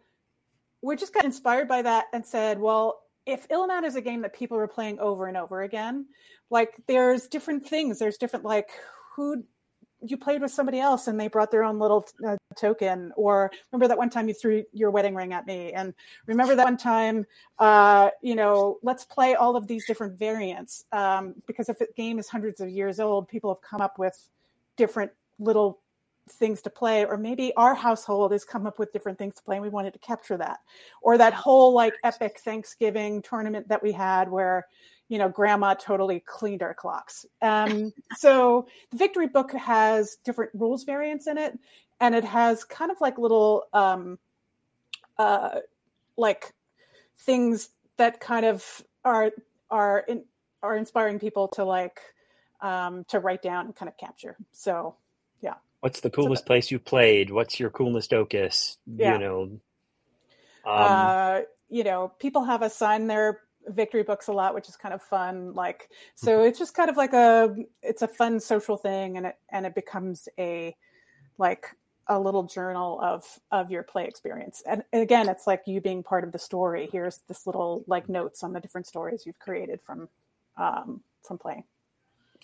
we just got inspired by that and said, well, if Illimat is a game that people are playing over and over again, like there's different things. There's different like who you played with somebody else and they brought their own little uh, token, or remember that one time you threw your wedding ring at me, and remember that one time, uh, you know, let's play all of these different variants. Um, because if the game is hundreds of years old, people have come up with different little things to play or maybe our household has come up with different things to play and we wanted to capture that. Or that whole like epic thanksgiving tournament that we had where you know grandma totally cleaned our clocks. Um, *laughs* so the victory book has different rules variants in it and it has kind of like little um, uh, like things that kind of are are in, are inspiring people to like um, to write down and kind of capture. So What's the coolest place you played? What's your coolest Okus? Yeah. You know. Um, uh, you know, people have us sign their victory books a lot, which is kind of fun. Like, so it's just kind of like a, it's a fun social thing, and it and it becomes a, like a little journal of of your play experience. And, and again, it's like you being part of the story. Here's this little like notes on the different stories you've created from, um, from playing.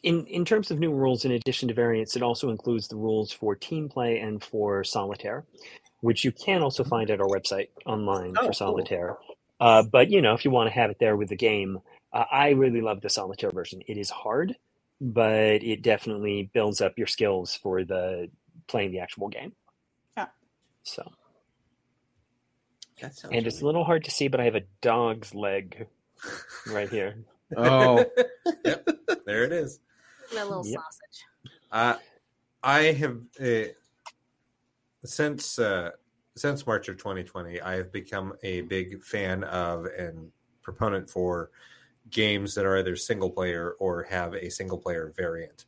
In in terms of new rules, in addition to variants, it also includes the rules for team play and for solitaire, which you can also find at our website online Oh, for cool. solitaire. Uh, but you know, if you want to have it there with the game, uh, I really love the solitaire version. It is hard, but it definitely builds up your skills for the playing the actual game. Yeah. So, That sounds and it's a little hard to see, but I have a dog's leg right here. *laughs* Oh, yep, there it is. That little Yep. sausage. Uh, I have uh, since uh, since March of 2020, I have become a big fan of and proponent for games that are either single player or have a single player variant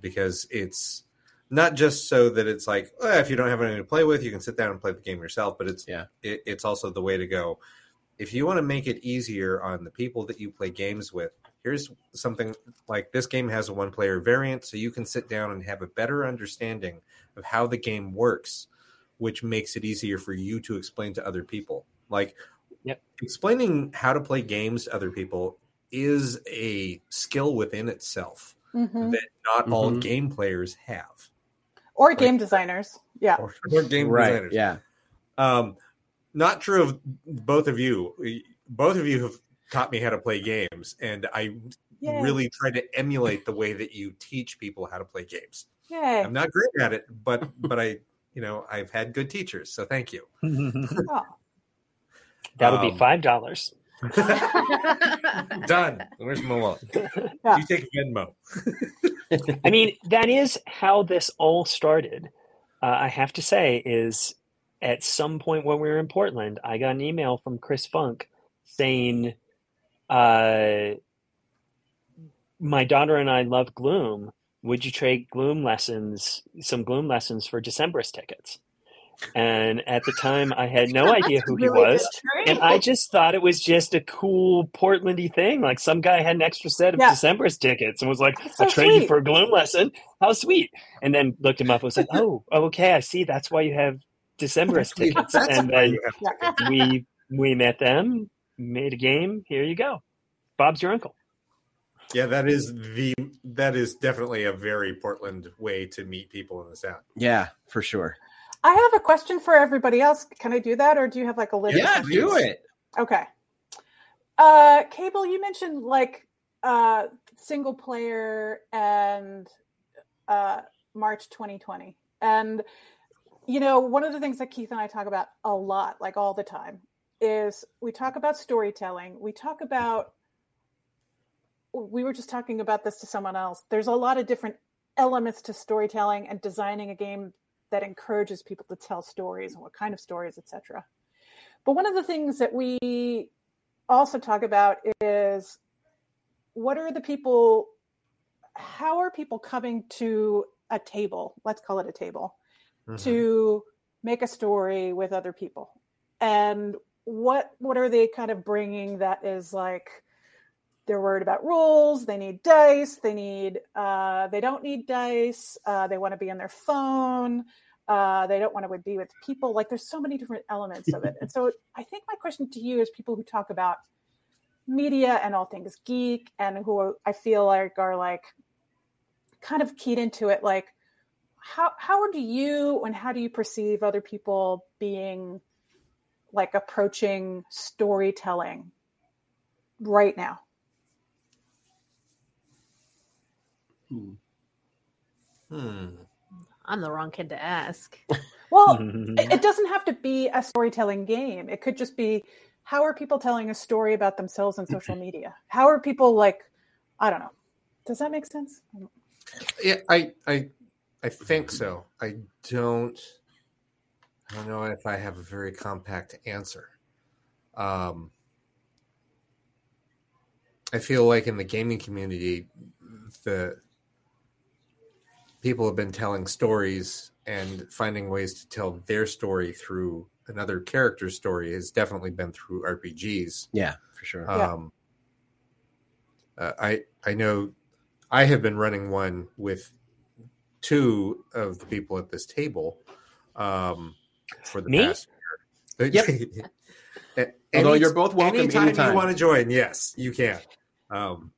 because it's not just so that it's like "Eh, if you don't have anything to play with, you can sit down and play the game yourself, but it's Yeah. it, it's also the way to go. If you want to make it easier on the people that you play games with, here's something like this game has a one player variant, so you can sit down and have a better understanding of how the game works, which makes it easier for you to explain to other people. Like, Yep. explaining how to play games to other people is a skill within itself Mhm. that not all Mhm. game players have, Or game designers. Yeah. or, or game right. designers. Yeah. Um, not true of both of you. Both of you have taught me how to play games, and I Yay. really try to emulate the way that you teach people how to play games. Yay. I'm not great at it, but but I, you know, I've had good teachers, so thank you. *laughs* Oh, That'll be Um, five dollars. *laughs* Done. Where's my wallet? Yeah. You take Venmo. *laughs* I mean, that is how this all started. Uh, I have to say, is at some point when we were in Portland, I got an email from Chris Funk saying, uh, "My daughter and I love Gloom. Would you trade Gloom lessons, some Gloom lessons for Decemberist tickets?" And at the time, I had no *laughs* idea who he Really good was. And I just thought it was just a cool Portlandy thing. Like some guy had an extra set of Yeah. Decemberist tickets and was like, That's I'll trade you for a gloom lesson. How sweet. And then looked him up and was like, Oh, okay, I see. That's why you have Decemberist tickets. And then *laughs* we we met them, made a game. Here you go. Bob's your uncle. Yeah, that is the that is definitely a very Portland way to meet people in the Sound. Yeah, for sure. I have a question for everybody else. Can I do that, or do you have like a list? Yeah, questions? do it. Okay. Uh, Cable, you mentioned like uh, single player and uh, March 2020, and you know, one of the things that Keith and I talk about a lot, like all the time, is we talk about storytelling. We talk about, we were just talking about this to someone else. There's a lot of different elements to storytelling and designing a game that encourages people to tell stories and what kind of stories, etc. But one of the things that we also talk about is what are the people, how are people coming to a table? Let's call it a table Mhm. to make a story with other people and what what are they kind of bringing that is like they're worried about rules they need dice they need uh, they don't need dice uh, they want to be on their phone uh, they don't want to be with people like there's so many different elements of it. And so i think my question to you is people who talk about media and all things geek and who i feel like are like kind of keyed into it like how how do you and how do you perceive other people being like approaching storytelling right now Hmm. I'm the wrong kid to ask. *laughs* well it, *laughs* it doesn't have to be a storytelling game it could just be how are people telling a story about themselves on social *laughs* media how are people like i don't know does that make sense Yeah, I, I, I think so. I don't. I don't know if I have a very compact answer. Um, I feel like in the gaming community, the people have been telling stories and finding ways to tell their story through another character's story has definitely been through RPGs. Yeah, for sure. Yeah. Um, uh, I I know I have been running one with two of the people at this table um, for the Me? past year. Yep. *laughs* Although any- you're both welcome anytime, anytime. you want to join, yes, you can. Um,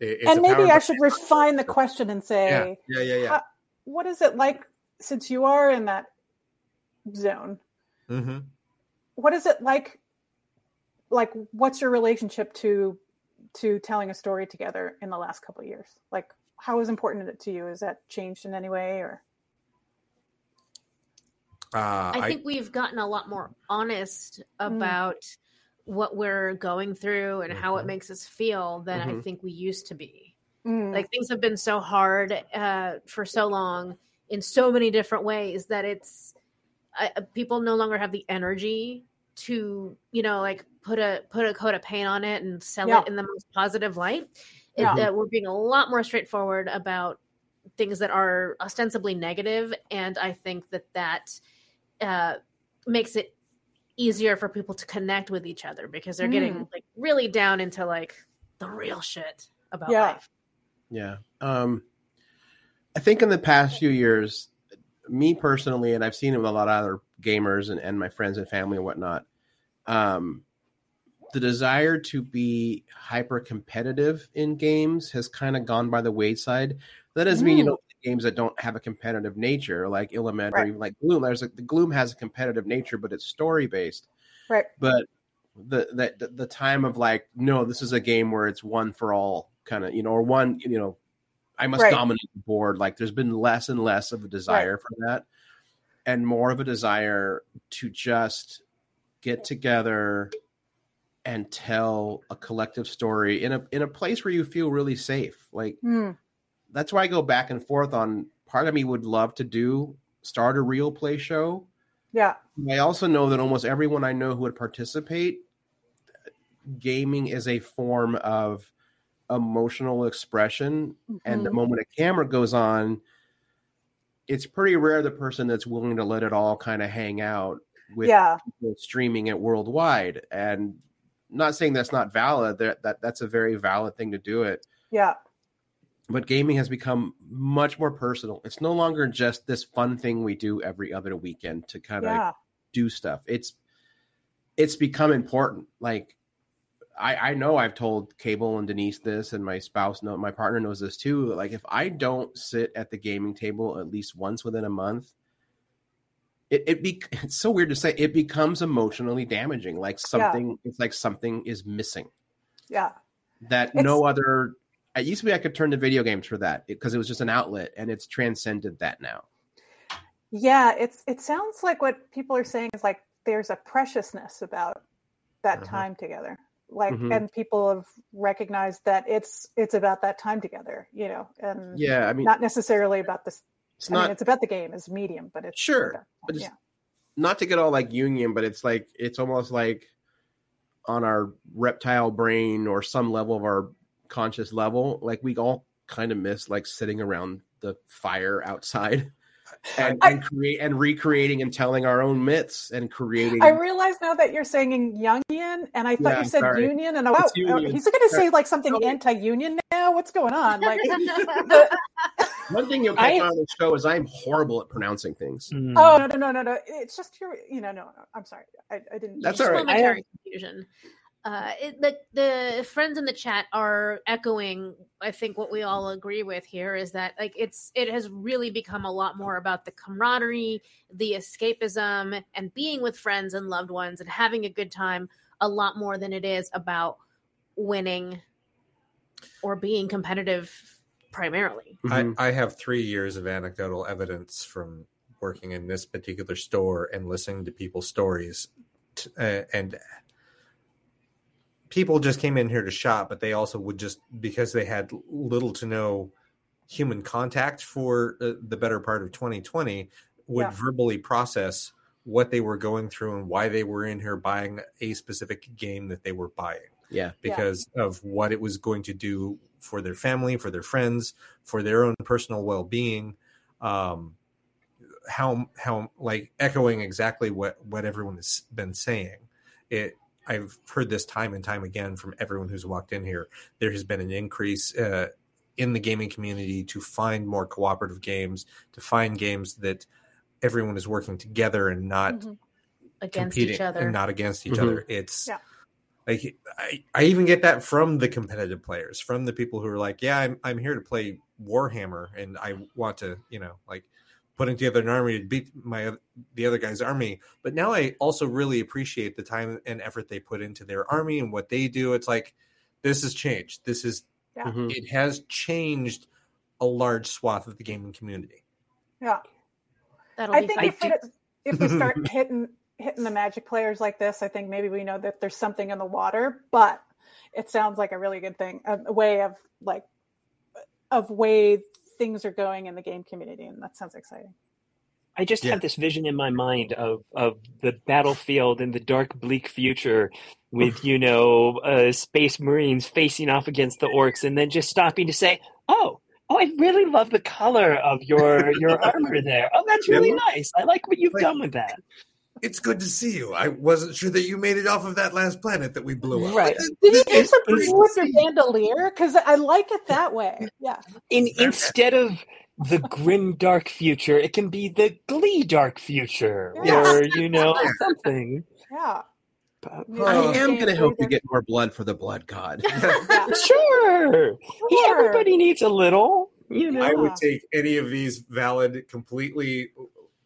it- and maybe i should refine the question and say Yeah, yeah, yeah, yeah. how- what is it like since you are in that zone hmm what is it like like what's your relationship to to telling a story together in the last couple of years like how is important it to you is that changed in any way or Uh, I think we've gotten a lot more honest about what we're going through and how it Mhm. makes us feel than I Mhm. think we used to be. Mm, Like things have been so hard uh, for so long in so many different ways that it's uh, people no longer have the energy to you know like put a put a coat of paint on it and sell Yeah. it in the most positive light. It, Yeah. uh, we're being a lot more straightforward about things that are ostensibly negative, and I think that that uh, makes it easier for people to connect with each other because they're getting like really down into like the real shit about Yeah. life. Yeah. Um, I think in the past few years, me personally, and I've seen it with a lot of other gamers and, and my friends and family and whatnot, um, the desire to be hyper competitive in games has kind of gone by the wayside. That doesn't mean you Mm. don't play games that don't have a competitive nature, like Illimat or even like Gloom. There's like the Gloom has a competitive nature, but it's story based. right But the, the the time of like, no, this is a game where it's one for all, kind of, you know, or one, you know, I must Right. dominate the board. Like, there's been less and less of a desire for that, and more of a desire to just get together and tell a collective story in a in a place where you feel really safe. Like Mm, that's why I go back and forth on. Part of me would love to do start a real play show. yeah I also know that almost everyone I know who would participate, gaming is a form of emotional expression. And the Mhm. moment a camera goes on, it's pretty rare the person that's willing to let it all kind of hang out with yeah people streaming it worldwide. And not saying that's not valid, that, that that's a very valid thing to do it yeah but gaming has become much more personal. It's no longer just this fun thing we do every other weekend to kind of yeah do stuff. It's it's become important. Like I I know I've told Cable and Denise this, and my spouse know my partner knows this too. Like if I don't sit at the gaming table at least once within a month, it it be *laughs* it's so weird to say. It becomes emotionally damaging. Like something, it's like something is missing yeah that It's- no other. It used to be I could turn to video games for that because it was just an outlet, and it's transcended that now. Yeah, it's it sounds like what people are saying is like there's a preciousness about that Mhm. time together. Like Mhm. and people have recognized that it's it's about that time together, you know, and Yeah, I mean, not necessarily about this it's I not mean it's about the game as medium, but it's Sure, about- but it's yeah. not to get all like union, but it's like it's almost like on our reptile brain or some level of our conscious level, like we all kind of miss like sitting around the fire outside *laughs* and, I- and create and recreating and telling our own myths and creating. I realize now that you're saying Jungian, and I thought Yeah, you said sorry. union, and I It's wow, union. he's going to say like something No. anti-union now. What's going on? Like, *laughs* *laughs* One thing you'll I- catch on the show is I'm horrible at pronouncing things. Mm. oh no, no, no, no, no! It's just your, you know, no, no. I'm sorry, I, I didn't. That's Just all right. momentary confusion. Uh, it, the the friends in the chat are echoing. I think what we all agree with here is that like it's it has really become a lot more about the camaraderie, the escapism, and being with friends and loved ones and having a good time. A lot more than it is about winning or being competitive primarily. I, I have three years of anecdotal evidence from working in this particular store and listening to people's stories. T- uh, and people just came in here to shop, but they also would just, because they had little to no human contact for uh, the better part of 2020, would Yeah. verbally process what they were going through and why they were in here buying a specific game that they were buying yeah. Yeah. because of what it was going to do for their family, for their friends, for their own personal well-being. Um, how how like echoing exactly what what everyone has been saying. It I've heard this time and time again from everyone who's walked in here. There has been an increase uh, in the gaming community to find more cooperative games, to find games that everyone is working together and not Mhm. Against competing each other. and not against each Mhm. other. It's Yeah. like I, I even get that from the competitive players, from the people who are like, yeah, I'm I'm here to play Warhammer and I want to, you know, like putting together an army to beat my the other guy's army. But now I also really appreciate the time and effort they put into their army and what they do. It's like this has changed. This is Yeah. Mhm. it has changed a large swath of the gaming community. Yeah, That'll I be think if, it, if we start *laughs* hitting hitting the magic players like this, I think maybe we know that there's something in the water. But it sounds like a really good thing, a, a way of like of way things are going in the game community, and that sounds exciting. I just Yeah. have this vision in my mind of of the battlefield in the dark, bleak future, with you know uh, space marines facing off against the orcs, and then just stopping to say, "Oh, oh, I really love the color of your your *laughs* armor there. Oh, that's really nice. I like what you've Like- done with that." It's good to see you. I wasn't sure that you made it off of that last planet that we blew up. Right. Did you do It's something pretty- with your bandolier? Because I like it that way. Yeah, In instead of the grim dark future, it can be the glee dark future, Yeah. or you know something. yeah. But- I am going to help you get more blood for the blood god. *laughs* yeah. *laughs* Sure. He, Sure. everybody needs a little, you know. I would take any of these valid, completely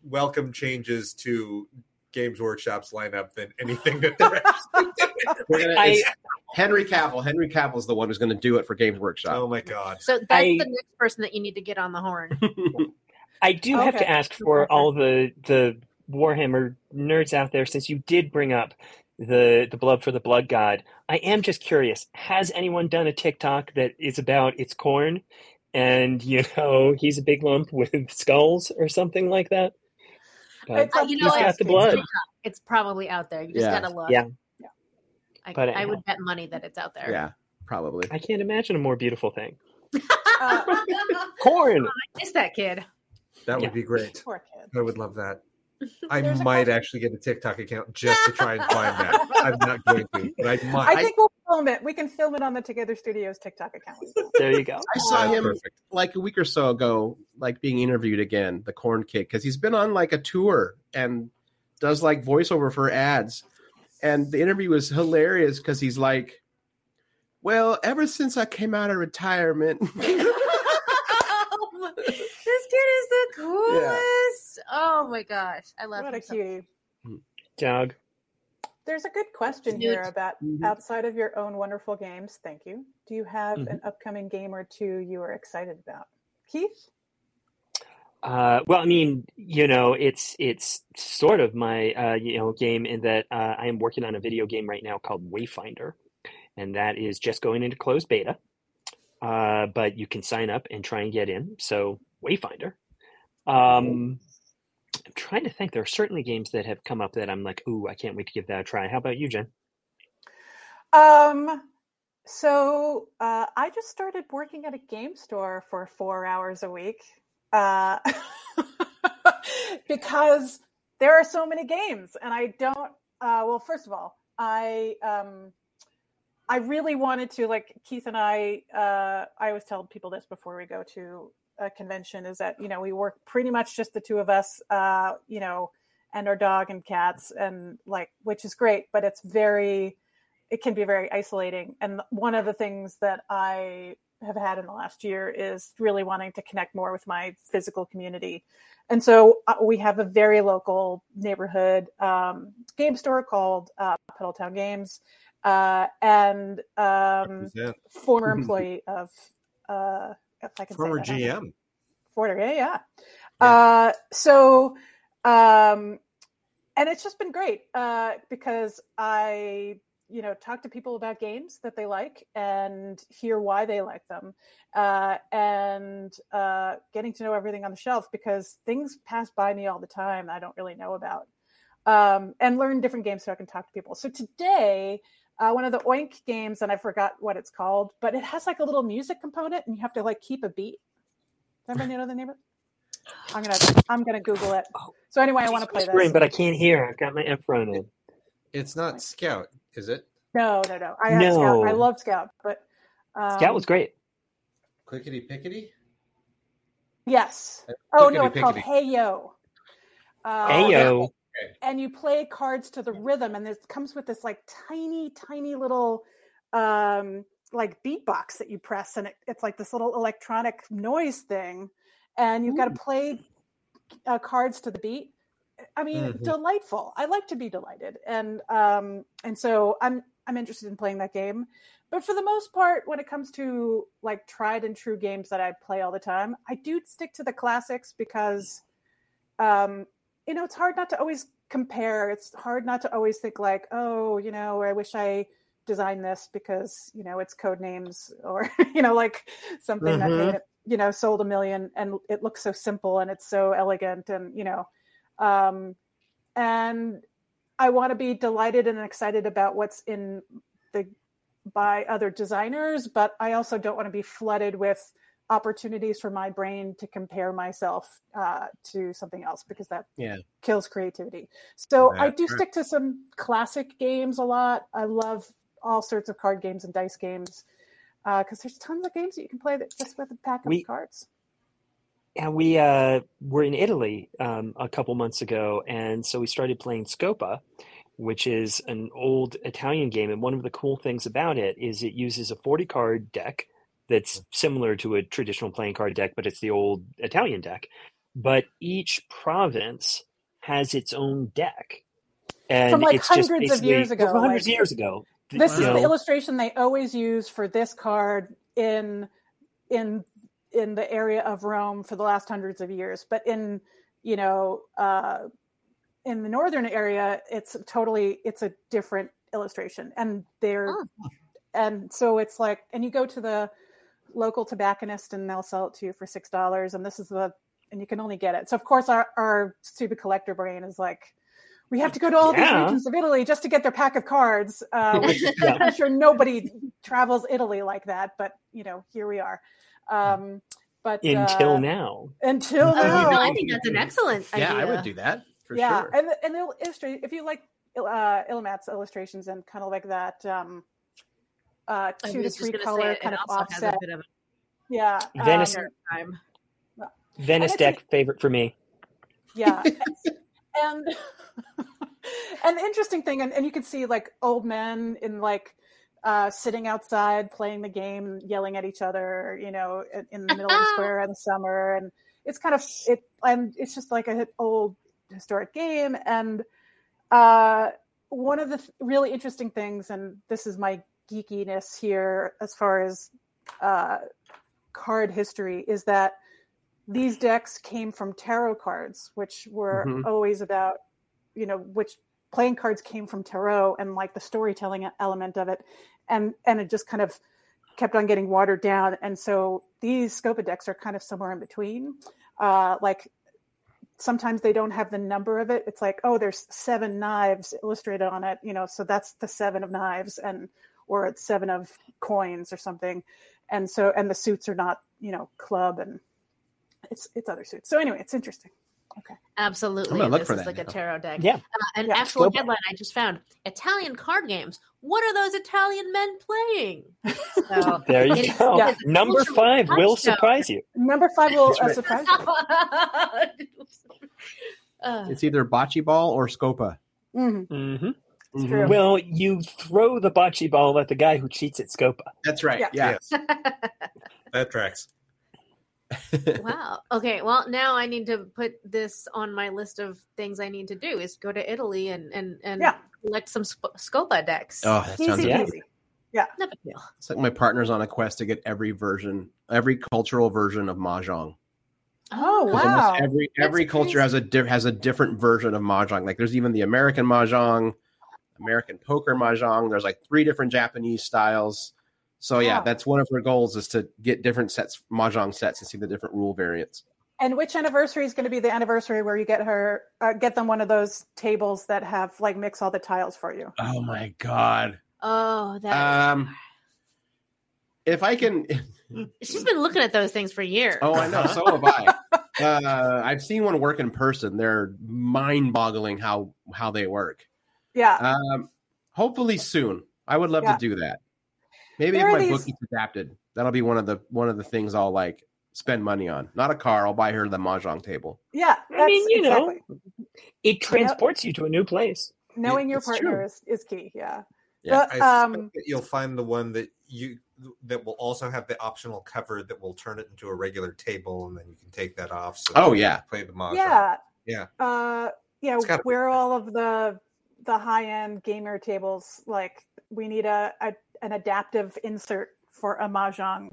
welcome changes to Games Workshop's lineup than anything that they're actually *laughs* doing. We're gonna, I- Henry Cavill. Henry Cavill's the one who's going to do it for Games Workshop. Oh my god! So that's I- the next person that you need to get on the horn. *laughs* I do have to ask for all the the Warhammer nerds out there, since you did bring up the the blood for the blood god. I am just curious: has anyone done a TikTok that is about its corn, and you know he's a big lump with skulls or something like that? But It's Uh, you know, he's got the blood. TikTok. It's probably out there. You just Yeah. gotta look. Yeah. I, But I would bet money that it's out there. yeah, probably. I can't imagine a more beautiful thing. Uh, *laughs* Corn. Miss that kid. That would be great. *laughs* poor kid. I would love that. *laughs* I There's might actually get a TikTok account just to try and find that. I'm not going to, but I might. I think we'll film it. We can film it on the Twogether Studios TikTok account. There you go. *laughs* I saw him perfect. like a week or so ago, like being interviewed again, the Corn Kid, because he's been on like a tour and does like voiceover for ads. And the interview was hilarious because he's like, "Well, ever since I came out of retirement, *laughs* this kid is the coolest. Oh my gosh. I love What a him so cutie. Doug. There's a good question here about Mhm. outside of your own wonderful games. Thank you. Do you have Mhm. an upcoming game or two you are excited about? Keith? Uh, well, I mean, you know, it's it's sort of my uh, you know game in that uh, I am working on a video game right now called Wayfinder, and that is just going into closed beta. Uh, but you can sign up and try and get in. So Wayfinder. Um, I'm trying to think. There are certainly games that have come up that I'm like, ooh, I can't wait to give that a try. How about you, Jenn? Um, so uh, I just started working at a game store for four hours a week uh, *laughs* because there are so many games, and I don't. Uh, well, first of all, I um, I really wanted to like Keith and I. Uh, I always tell people this before we go to a convention is that you know we work pretty much just the two of us. Uh, you know, and our dog and cats, and like which is great, but it's very it can be very isolating. And one of the things that I have had in the last year is really wanting to connect more with my physical community. And so uh, we have a very local neighborhood um, game store called uh, Pedaltown Games, uh, and um, former *laughs* employee of, uh, if I can former GM. Former, yeah, yeah. yeah. Uh, so, um, and it's just been great uh, because I you know talk to people about games that they like and hear why they like them uh, and uh, getting to know everything on the shelf because things pass by me all the time i don't really know about um, and learn different games so i can talk to people so today uh, one of the oink games and i forgot what it's called but it has like a little music component and you have to like keep a beat does anybody know the name of it i'm gonna i'm gonna google it so anyway i want to play this but i can't hear i've got my headphone in it's not Scout, is it? No, no, no. I no. Scout. I love Scout, but um, Scout was great. Clickety pickety. Yes. oh no, it's called Hey Yo. Uh, hey Yo. And you play cards to the rhythm, and it comes with this like tiny, tiny little um like beatbox that you press, and it, it's like this little electronic noise thing, and you've got to play uh, cards to the beat I mean, mm-hmm. delightful. I like to be delighted, and um, and so I'm I'm interested in playing that game. But for the most part, when it comes to like tried and true games that I play all the time, I do stick to the classics because, um, you know, it's hard not to always compare. It's hard not to always think like, oh, you know, I wish I designed this because you know it's Codenames *laughs* or you know like something mm-hmm. that it you know sold a million and it looks so simple and it's so elegant and you know um, and I want to be delighted and excited about what's in the by other designers, but I also don't want to be flooded with opportunities for my brain to compare myself uh, to something else because that yeah. kills creativity. So I do stick to some classic games a lot. I love all sorts of card games and dice games because uh, there's tons of games that you can play that just with a pack of cards and we uh, were in Italy um, a couple months ago, and so we started playing Scopa, which is an old Italian game. And one of the cool things about it is it uses a 40 card deck that's similar to a traditional playing card deck, but it's the old Italian deck. But each province has its own deck. And From like hundreds of years ago. hundreds like, of years ago. This is know. the illustration they always use for this card in in in the area of Rome for the last hundreds of years. But in you know uh, in the northern area, it's totally it's a different illustration, and they're oh. and so it's like and you go to the local tobacconist and they'll sell it to you for six dollars, and this is the and you can only get it. So of course our our stupid collector brain is like we have to go to all yeah. these regions of Italy just to get their pack of cards. Uh, *laughs* which yeah. *laughs* I'm sure nobody travels Italy like that, but you know, here we are. Um, but until uh, now, until now, oh, I think that's an excellent. Idea Yeah, idea. I would do that for yeah, sure. and and they'll illustrate if you like uh, Illimat's illustrations and kind of like that um, uh, two to three color it, kind it of offset. Of yeah, Venice um, Venice deck favorite for me. Yeah, *laughs* and *laughs* and the interesting thing, and, and you can see like old men in like uh, sitting outside playing the game, yelling at each other, you know, in, in the middle of the *laughs* square in the summer, and it's kind of it, and it's just like an old historic game. And uh, one of the th- really interesting things, and this is my geekiness here as far as uh, card history, is that these decks came from tarot cards, which were Mhm. always about, you know, which playing cards came from tarot and like the storytelling element of it, and and it just kind of kept on getting watered down. And so these Scopa decks are kind of somewhere in between. Uh, like sometimes they don't have the number of it. It's like, oh, there's seven knives illustrated on it, you know, so that's the seven of knives, and or it's seven of coins or something. And so, and the suits are not, you know, club and it's it's other suits. So anyway, it's interesting. Okay absolutely. I'm gonna look this for is that like a tarot deck. Yeah. Uh, an Yeah, actual Scopa. headline I just found: Italian card games. What are those Italian men playing? *laughs* So, There you It's- go. Yeah. Number five will touchstone. surprise you. Number five will uh, surprise you. Uh, *laughs* It's either bocce ball or scopa. Mhm. hmm It's Mhm. true. Well, you throw the bocce ball at the guy who cheats at Scopa. That's right. Yeah. Yeah. Yes, *laughs* that tracks. *laughs* wow. Okay. Well, now I need to put this on my list of things I need to do. Is go to Italy and and and Yeah. collect some Sp- Scopa decks. Oh, that sounds Easy Yeah. amazing. peasy. No big deal. It's like my partner's on a quest to get every version, every cultural version of mahjong. Oh, 'Cause wow. almost every That's every culture crazy. has a di- has a different version of mahjong. Like there's even the American mahjong, American poker mahjong. There's like three different Japanese styles. So yeah, Wow. that's one of her goals is to get different sets mahjong sets and see the different rule variants. And which anniversary is going to be the anniversary where you get her uh, get them one of those tables that have like mix all the tiles for you? Oh my god. Oh, that. Um, if I can, *laughs* She's been looking at those things for years. oh, I know. So have I. *laughs* Uh, I've seen one work in person. They're mind-boggling how how they work. Yeah. Um, hopefully soon. I would love Yeah. to do that. Maybe There if my these- book gets adapted, that'll be one of the one of the things I'll like spend money on. Not a car. I'll buy her the mahjong table. Yeah. I mean, that's you know, it transports you to a new place. Knowing your It's partner is, is key. Yeah. Yeah, But, I suspect um, that you'll find the one that you that will also have the optional cover that will turn it into a regular table, and then you can take that off. So Oh, yeah. play the mahjong. yeah. Yeah. Uh, yeah. It's be Where all of the the high end gamer tables, like we need a, a an adaptive insert for a mahjong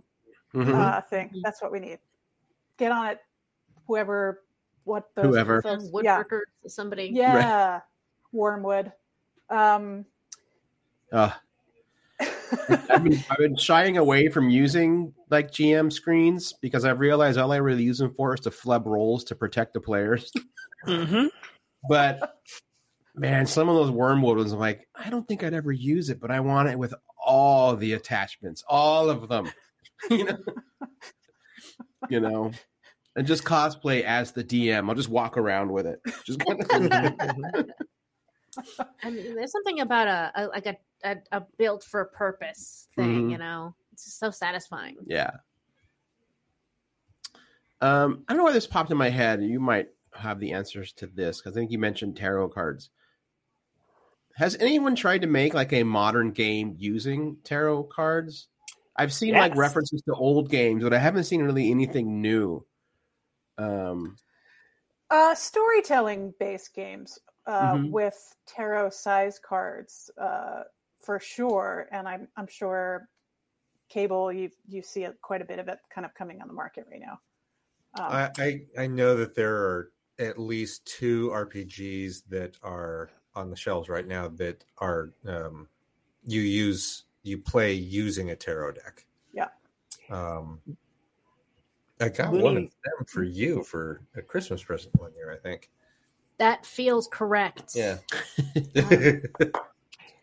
Mhm. uh, thing. That's what we need. Get on it, whoever, what those Whoever. Some folks- yeah, somebody. yeah, Wyrmwood. Um, Uh, I've been I've been shying away from using like GM screens because I've realized all I really use them for is to flub rolls to protect the players. Mm-hmm. But man, some of those Wyrmwood ones, I'm like, I don't think I'd ever use it, but I want it with all the attachments, all of them. *laughs* you know, you know, and just cosplay as the DM. I'll just walk around with it. Just kind of, *laughs* I mean, there's something about a, a like a, a a built for purpose thing. Mhm. You know, it's just so satisfying. yeah. Um, I don't know why this popped in my head. You might have the answers to this because I think you mentioned tarot cards. Has anyone tried to make like a modern game using tarot cards? I've seen like references to old games, but I haven't seen really anything new. Um, uh, storytelling based games uh, Mhm. with tarot size cards uh, for sure, and I'm I'm sure cable you you see it, quite a bit of it kind of coming on the market right now. Um, I, I I know that there are at least two RPGs that are on the shelves right now that are um, you use you play using a tarot deck. Yeah. Um, I got Looney- one of them for you for a Christmas present one year, I think. That feels correct. Yeah. *laughs* *laughs*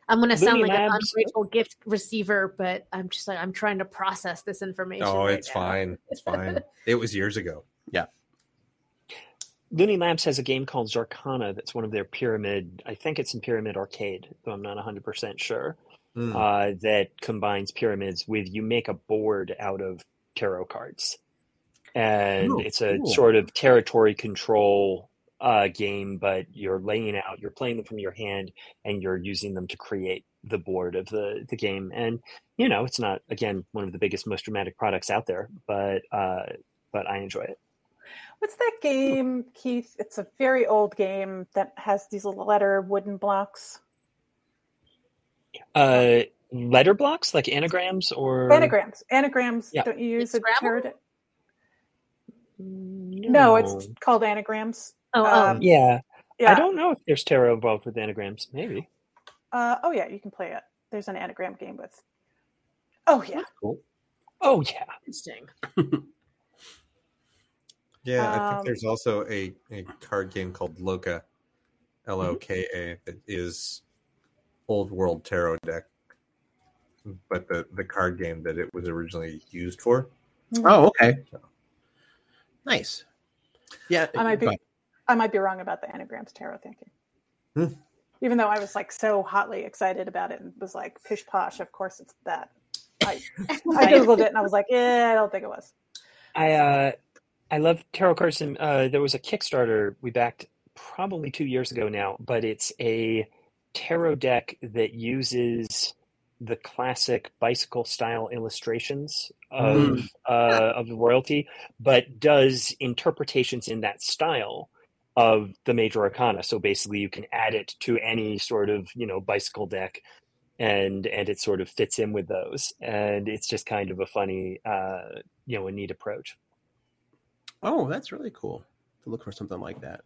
I'm going to sound Looney like an ungrateful gift receiver, but I'm just like I'm trying to process this information. oh, right it's now. fine. It's fine. *laughs* It was years ago. Looney Labs has a game called Zarkana that's one of their pyramid. I think it's in Pyramid Arcade, though I'm not 100% sure. Mm. Uh, that combines pyramids with you make a board out of tarot cards, and Oh, it's a cool. sort of territory control uh, game. But you're laying out, you're playing them from your hand, and you're using them to create the board of the the game. And you know, it's not again one of the biggest, most dramatic products out there, but uh, but I enjoy it. What's that game, Keith? It's a very old game that has these little letter wooden blocks. Uh, letter blocks like anagrams or Anagrams. Anagrams. Yeah. Don't you use Like a Scrabble? tarot deck? No, it's called anagrams. Oh, Um, yeah. Yeah. I don't know if there's tarot involved with anagrams. Maybe. Uh, oh yeah, you can play it. There's an anagram game with. Oh yeah. Cool. Oh yeah. interesting. *laughs* Yeah, I Um, think there's also a, a card game called Loka, L O K A, that is old world tarot deck, but the the card game that it was originally used for. Oh, okay. Nice. Yeah, I might be. but- I might be wrong about the anagrams tarot thinking. Hmm. Even though I was like so hotly excited about it and was like pish posh, of course it's that. I, *laughs* I googled it and I was like, yeah, I don't think it was. I uh, I love tarot cards, and uh, there was a Kickstarter we backed probably two years ago now, but it's a tarot deck that uses the classic bicycle style illustrations of uh, of the royalty, but does interpretations in that style of the major arcana. So basically, you can add it to any sort of you know bicycle deck. And and it sort of fits in with those, and it's just kind of a funny, uh, you know, a neat approach. Oh, that's really cool to look for something like that.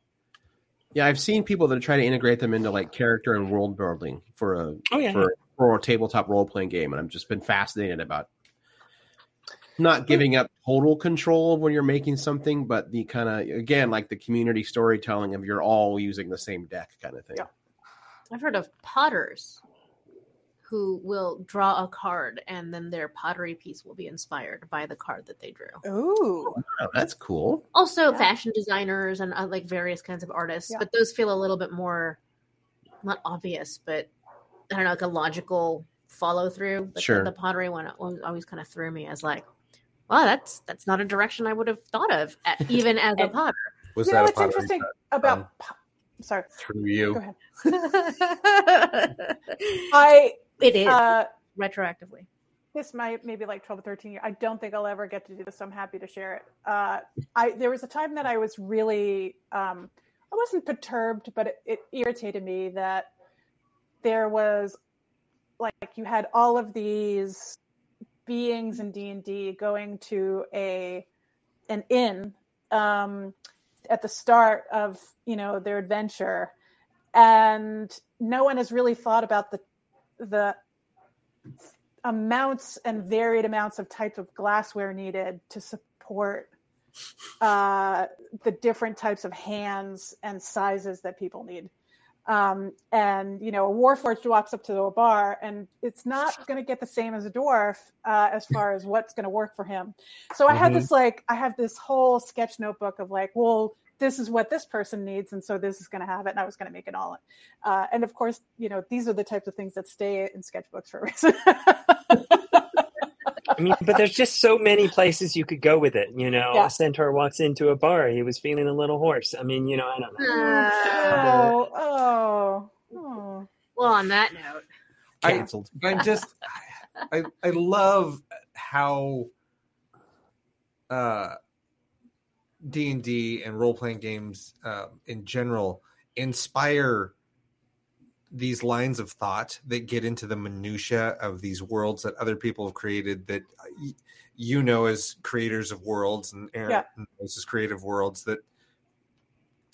Yeah, I've seen people that try to integrate them into like character and world building for a Oh yeah, for, for a tabletop role playing game, and I've just been fascinated about not giving up total control when you're making something, but the kind of again like the community storytelling of you're all using the same deck kind of thing. Yeah. I've heard of potters who will draw a card and then their pottery piece will be inspired by the card that they drew. Ooh. Oh, that's cool. Also, Yeah. fashion designers and uh, like various kinds of artists, Yeah. but those feel a little bit more not obvious, but I don't know, like a logical follow through. Sure. The, the pottery one always, always kind of threw me as like, wow, that's that's not a direction I would have thought of, a- *laughs* even as a And- potter. Was you know that what's interesting set about? Um, po- sorry, through go you? ahead. *laughs* it is uh, retroactively. this might maybe like 12 or 13 years i don't think i'll ever get to do this so i'm happy to share it uh, i there was a time that i was really um, i wasn't perturbed but it, it irritated me that there was like you had all of these beings in d&d going to a an inn um, at the start of you know their adventure and no one has really thought about the the amounts and varied amounts of types of glassware needed to support uh, the different types of hands and sizes that people need. Um, and you know, a warforged walks up to a bar, and it's not going to get the same as a dwarf uh, as far as what's going to work for him. So I had Mhm. this like, I have this whole sketch notebook of like, well, this is what this person needs, and so this is going to have it, and I was going to make it all. Uh, and of course, you know, these are the types of things that stay in sketchbooks for a reason. *laughs* I mean, but there's just so many places you could go with it. You know, Yeah. a centaur walks into a bar. He was feeling a little hoarse. I mean, you know, I don't know. Uh, oh, oh, oh. well, on that note, I- Canceled. I am just I I love how uh D and D and role playing games um, in general inspire these lines of thought that get into the minutia of these worlds that other people have created that you know as creators of worlds and Aaron Yeah. knows as creative worlds that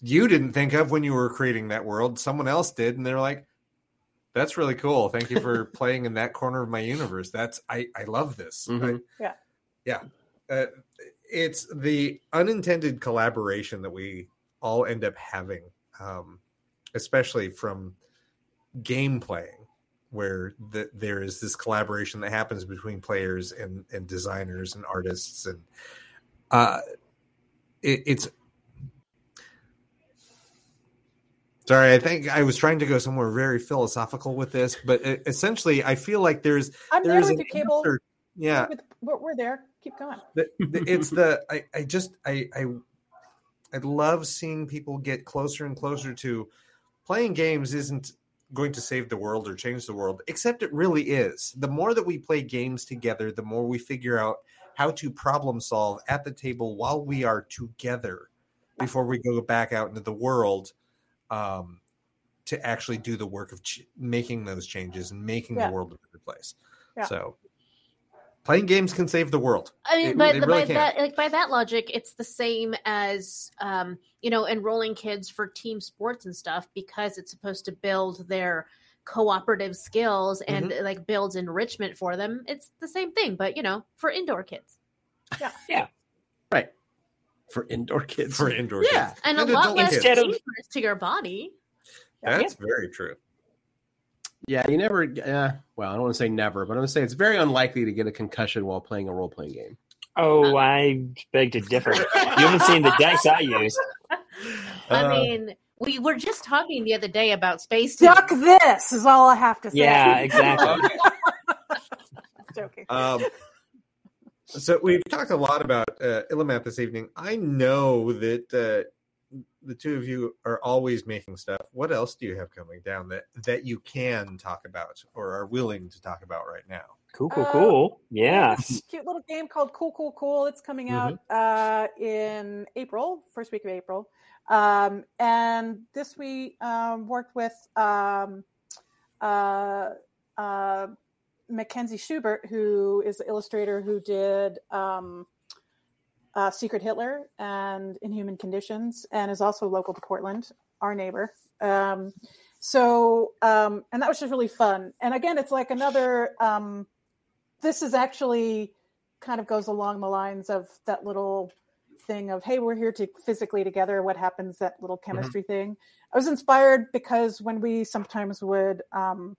you didn't think of when you were creating that world someone else did and they're like that's really cool thank you for *laughs* playing in that corner of my universe that's i i love this Mhm. I- Yeah. yeah uh, it's the unintended collaboration that we all end up having um especially from game playing where the, there is this collaboration that happens between players and, and designers and artists and uh it, it's sorry i think i was trying to go somewhere very philosophical with this but e- essentially i feel like there's I'm there with an you, Cable. yeah With- we're there. Keep going. *laughs* the, the, it's the I, I just I, I I love seeing people get closer and closer to playing games isn't going to save the world or change the world except it really is the more that we play games together the more we figure out how to problem solve at the table while we are together before we go back out into the world um, to actually do the work of ch- making those changes and making Yeah. the world a better place Yeah. so Playing games can save the world. I mean, It- but it really by can. that, like by that logic, it's the same as um, you know enrolling kids for team sports and stuff because it's supposed to build their cooperative skills and Mm-hmm. like builds enrichment for them. It's the same thing, but you know, for indoor kids Yeah, yeah, Right. For indoor kids. for indoor Yeah. kids. and a lot less kids. Instead of- dangerous to your body. That's very true. Yeah, you never. Uh, well, I don't want to say never, but I'm going to say it's very unlikely to get a concussion while playing a role playing game. Oh, I beg to differ. You haven't seen the dice I use. I Uh, mean, we were just talking the other day about space. Team. Duck this is all I have to say. Yeah, exactly. *laughs* Joking. Um, so we've talked a lot about uh, Illimat this evening. I know that uh, the two of you are always making stuff. What else do you have coming down that that you can talk about or are willing to talk about right now? Cool, cool, Uh, cool. We have Yeah. cute little game called Cool Cool Cool. It's coming Mm-hmm. out uh, in April, first week of April. Um, and this we um, worked with um, uh, uh, Mackenzie Schubert, who is the illustrator who did um, uh, Secret Hitler and Inhuman Conditions, and is also local to Portland, our neighbor. Um, so, um, and that was just really fun. And again, it's like another. Um, this is actually kind of goes along the lines of that little thing of hey we're here to physically together what happens that little chemistry thing i was inspired because when we sometimes would um,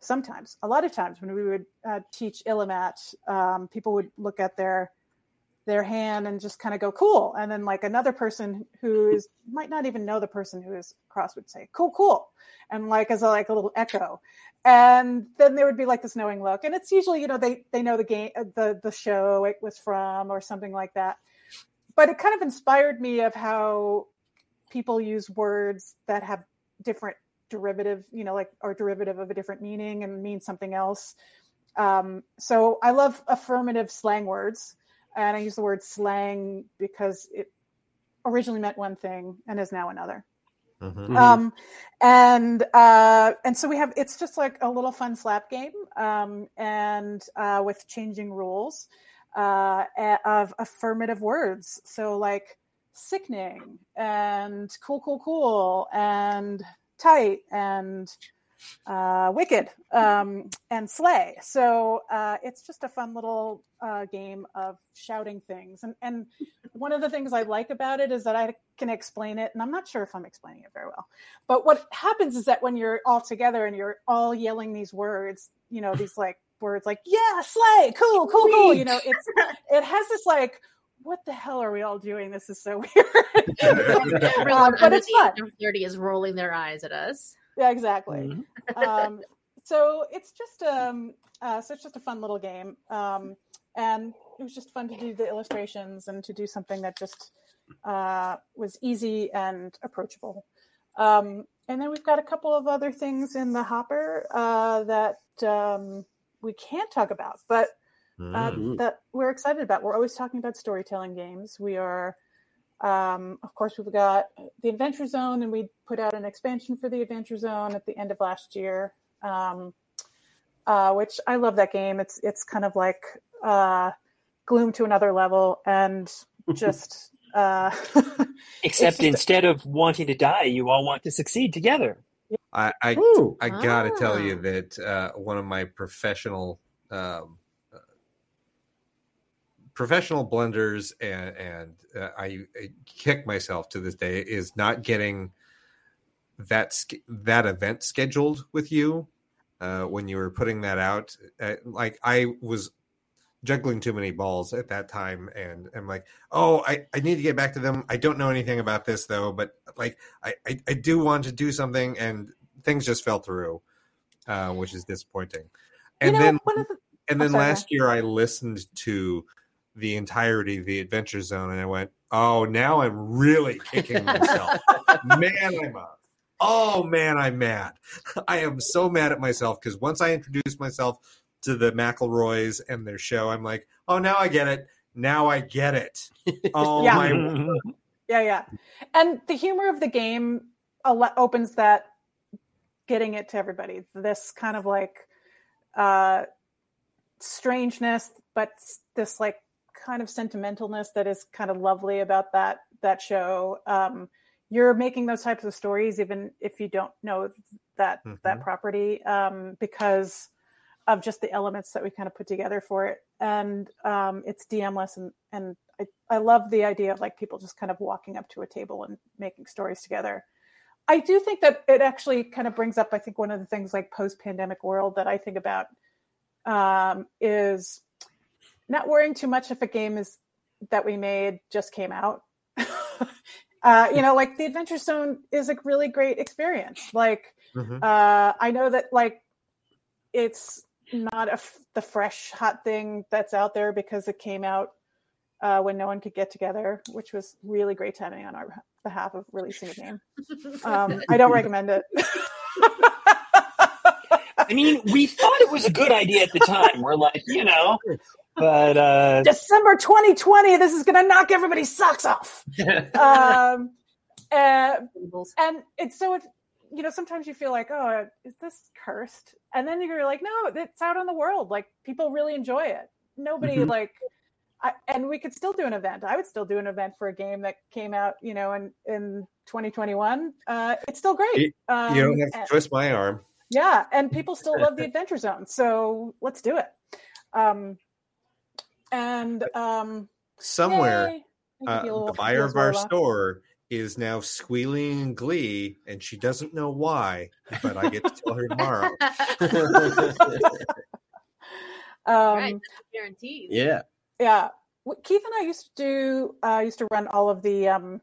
sometimes a lot of times when we would uh, teach illimat um, people would look at their their hand and just kind of go cool. And then like another person who is might not even know the person who is across would say cool cool. And like as a like a little echo. And then there would be like this knowing look. And it's usually you know they they know the game uh, the the show it was from or something like that. But it kind of inspired me of how people use words that have different derivative you know like or derivative of a different meaning and mean something else. Um, so i love affirmative slang words and i use the word slang because it originally meant one thing and is now another Mhm. Mhm. um and uh and so we have it's just like a little fun slap game um and uh with changing rules uh of affirmative words so like sickening and cool cool cool and tight and uh wicked um and slay so uh it's just a fun little uh game of shouting things and and one of the things I like about it is that I can explain it, and I'm not sure if I'm explaining it very well. But what happens is that when you're all together and you're all yelling these words, you know, these like words like "yeah, slay, cool, cool, cool," you know, it's it has this like, what the hell are we all doing? This is so *laughs* weird. Everyone Uh, but it's the fun. age thirty is rolling their eyes at us. Yeah, exactly. Mhm. um, so it's just um, uh, so it's just a fun little game, um, and it was just fun to do the illustrations and to do something that just uh, was easy and approachable. Um, and then we've got a couple of other things in the hopper uh, that um, we can't talk about, but uh, Mm. that we're excited about. We're always talking about storytelling games. We are, um, of course, we've got the Adventure Zone, and we put out an expansion for the Adventure Zone at the end of last year, um, uh, which I love that game. It's it's kind of like uh, Gloom to another level, and *laughs* just. Uh, *laughs* Except just- instead of wanting to die, you all want to succeed together. I I, Ooh. I gotta tell you Ah. that uh, one of my professional um, uh, professional blunders and and uh, I, I kick myself to this day is not getting that sch- that event scheduled with you uh, when you were putting that out. Uh, like I was juggling too many balls at that time and I'm like, oh, I, I need to get back to them. I don't know anything about this though, but like I, I, I do want to do something and things just fell through, uh, which is disappointing. And you know, then the and then sorry, last year I listened to the entirety of the Adventure Zone and I went, oh, now I'm really kicking myself. *laughs* man, I'm up. Oh man, I'm mad. I am so mad at myself because once I introduced myself to the McElroys and their show, I'm like, oh, now I get it. Now I get it. *laughs* Oh Yeah. my Yeah, yeah. And the humor of the game opens that getting it to everybody. This kind of like uh strangeness but this like kind of sentimentalness that is kind of lovely about that that show. Um, you're making those types of stories even if you don't know that Mhm. that property um, because of just the elements that we kind of put together for it. And um, it's dmless and and I, I love the idea of like people just kind of walking up to a table and making stories together. I do think that it actually kind of brings up i think one of the things like post-pandemic world that i think about um, is not worrying too much if a game is that we made just came out. *laughs* Uh, you know like the adventure zone is a really great experience. Like Mhm. uh, I know that like it's not a f- the fresh hot thing that's out there because it came out uh, when no one could get together, which was really great timing on our behalf of releasing a game. Um, *laughs* I don't recommend it. I mean, we thought it was a good idea at the time. We're like, you know, but uh, December 2020, this is going to knock everybody's socks off. *laughs* Um, uh, and it's so it, you know sometimes you feel like oh is this cursed? And then you're like no it's out in the world. Like people really enjoy it. Nobody Mhm. like I, and we could still do an event. I would still do an event for a game that came out you know in in 2021 uh it's still great. You- um, you don't have to and- twist my arm. yeah and people still love the *laughs* adventure zone so let's do it. Um and um Somewhere. Uh, could be a the *laughs* buyer of our store is now squealing in glee, and she doesn't know why. But I get to tell her tomorrow. *laughs* um right, guarantees. yeah. yeah What- keith and i used to do uh used to run all of the um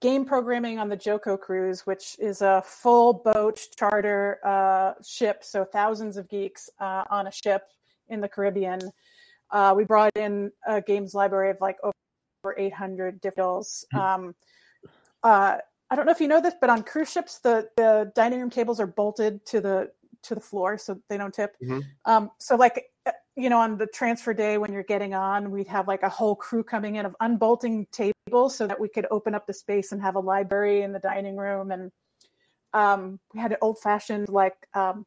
game programming on the JoCo cruise which is a full boat charter uh ship so thousands of geeks uh, on a ship in the caribbean uh we brought in a games library of like over 800 different um uh i don't know if you know this but on cruise ships the the dining room tables are bolted to the to the floor so they don't tip Mhm. um so like uh, you know on the transfer day when you're getting on we'd have like a whole crew coming in of unbolting tables so that we could open up the space and have a library in the dining room and um we had an old fashioned like um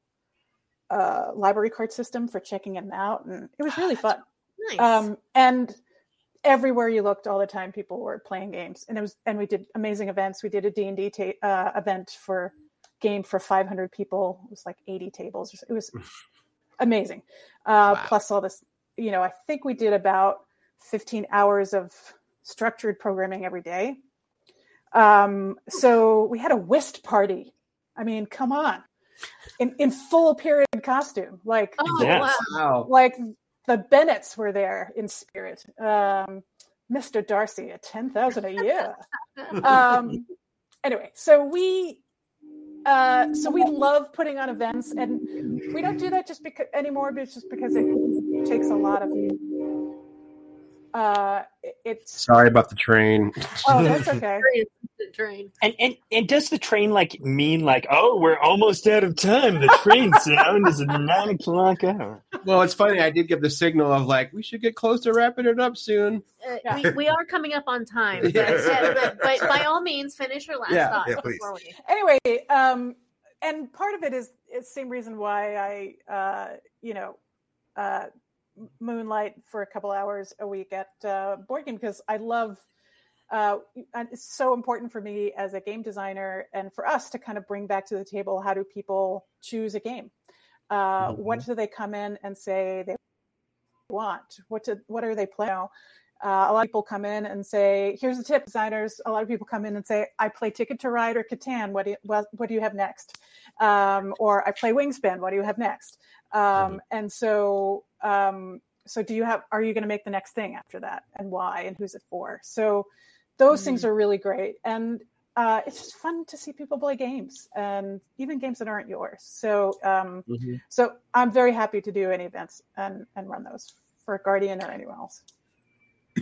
uh library card system for checking them out and it was really fun Nice. um, and everywhere you looked all the time people were playing games. And it was and we did amazing events. We did a d&d ta- uh, event for game for 500 people. It was like 80 tables it was *laughs* amazing. Uh, Wow. plus all this you know i think we did about 15 hours of structured programming every day. Um, so we had a whist party. I mean come on. In, in full period costume. Like oh Yes. wow. Wow. like the Bennetts were there in spirit. Um, Mr. Darcy at ten thousand a year. *laughs* Um, anyway, so we uh, so we love putting on events, and we don't do that just because anymore, but it's just because it takes a lot of. Uh, it's Sorry about the train. oh, that's okay. *laughs* Very insistent train. and, and and does the train like mean like oh we're almost out of time? The train sound is a nine o'clock hour. Well, it's funny. I did give the signal of like we should get close to wrapping it up soon. Uh, Yeah. we, we are coming up on time. But, *laughs* Yeah. but, but by all means, finish your last Yeah. thought Yeah, please. we. anyway, um, and part of it is it's the same reason why I, uh, you know, uh, moonlight for a couple hours a week at uh, board game because I love. Uh, and it's so important for me as a game designer and for us to kind of bring back to the table how do people choose a game. Uh, what do they come in and say they want what do, what are they playing uh, a lot of people come in and say here's a tip designers. A lot of people come in and say i play ticket to ride or catan. What do you, what, what do you have next? Um, or i play wingspan. What do you have next? Um, and so um, so do you have are you going to make the next thing after that? And why? And who's it for? So those things are really great and uh, it's just fun to see people play games and even games that aren't yours so um, Mhm. so i'm very happy to do any events and and run those for guardian or anyone else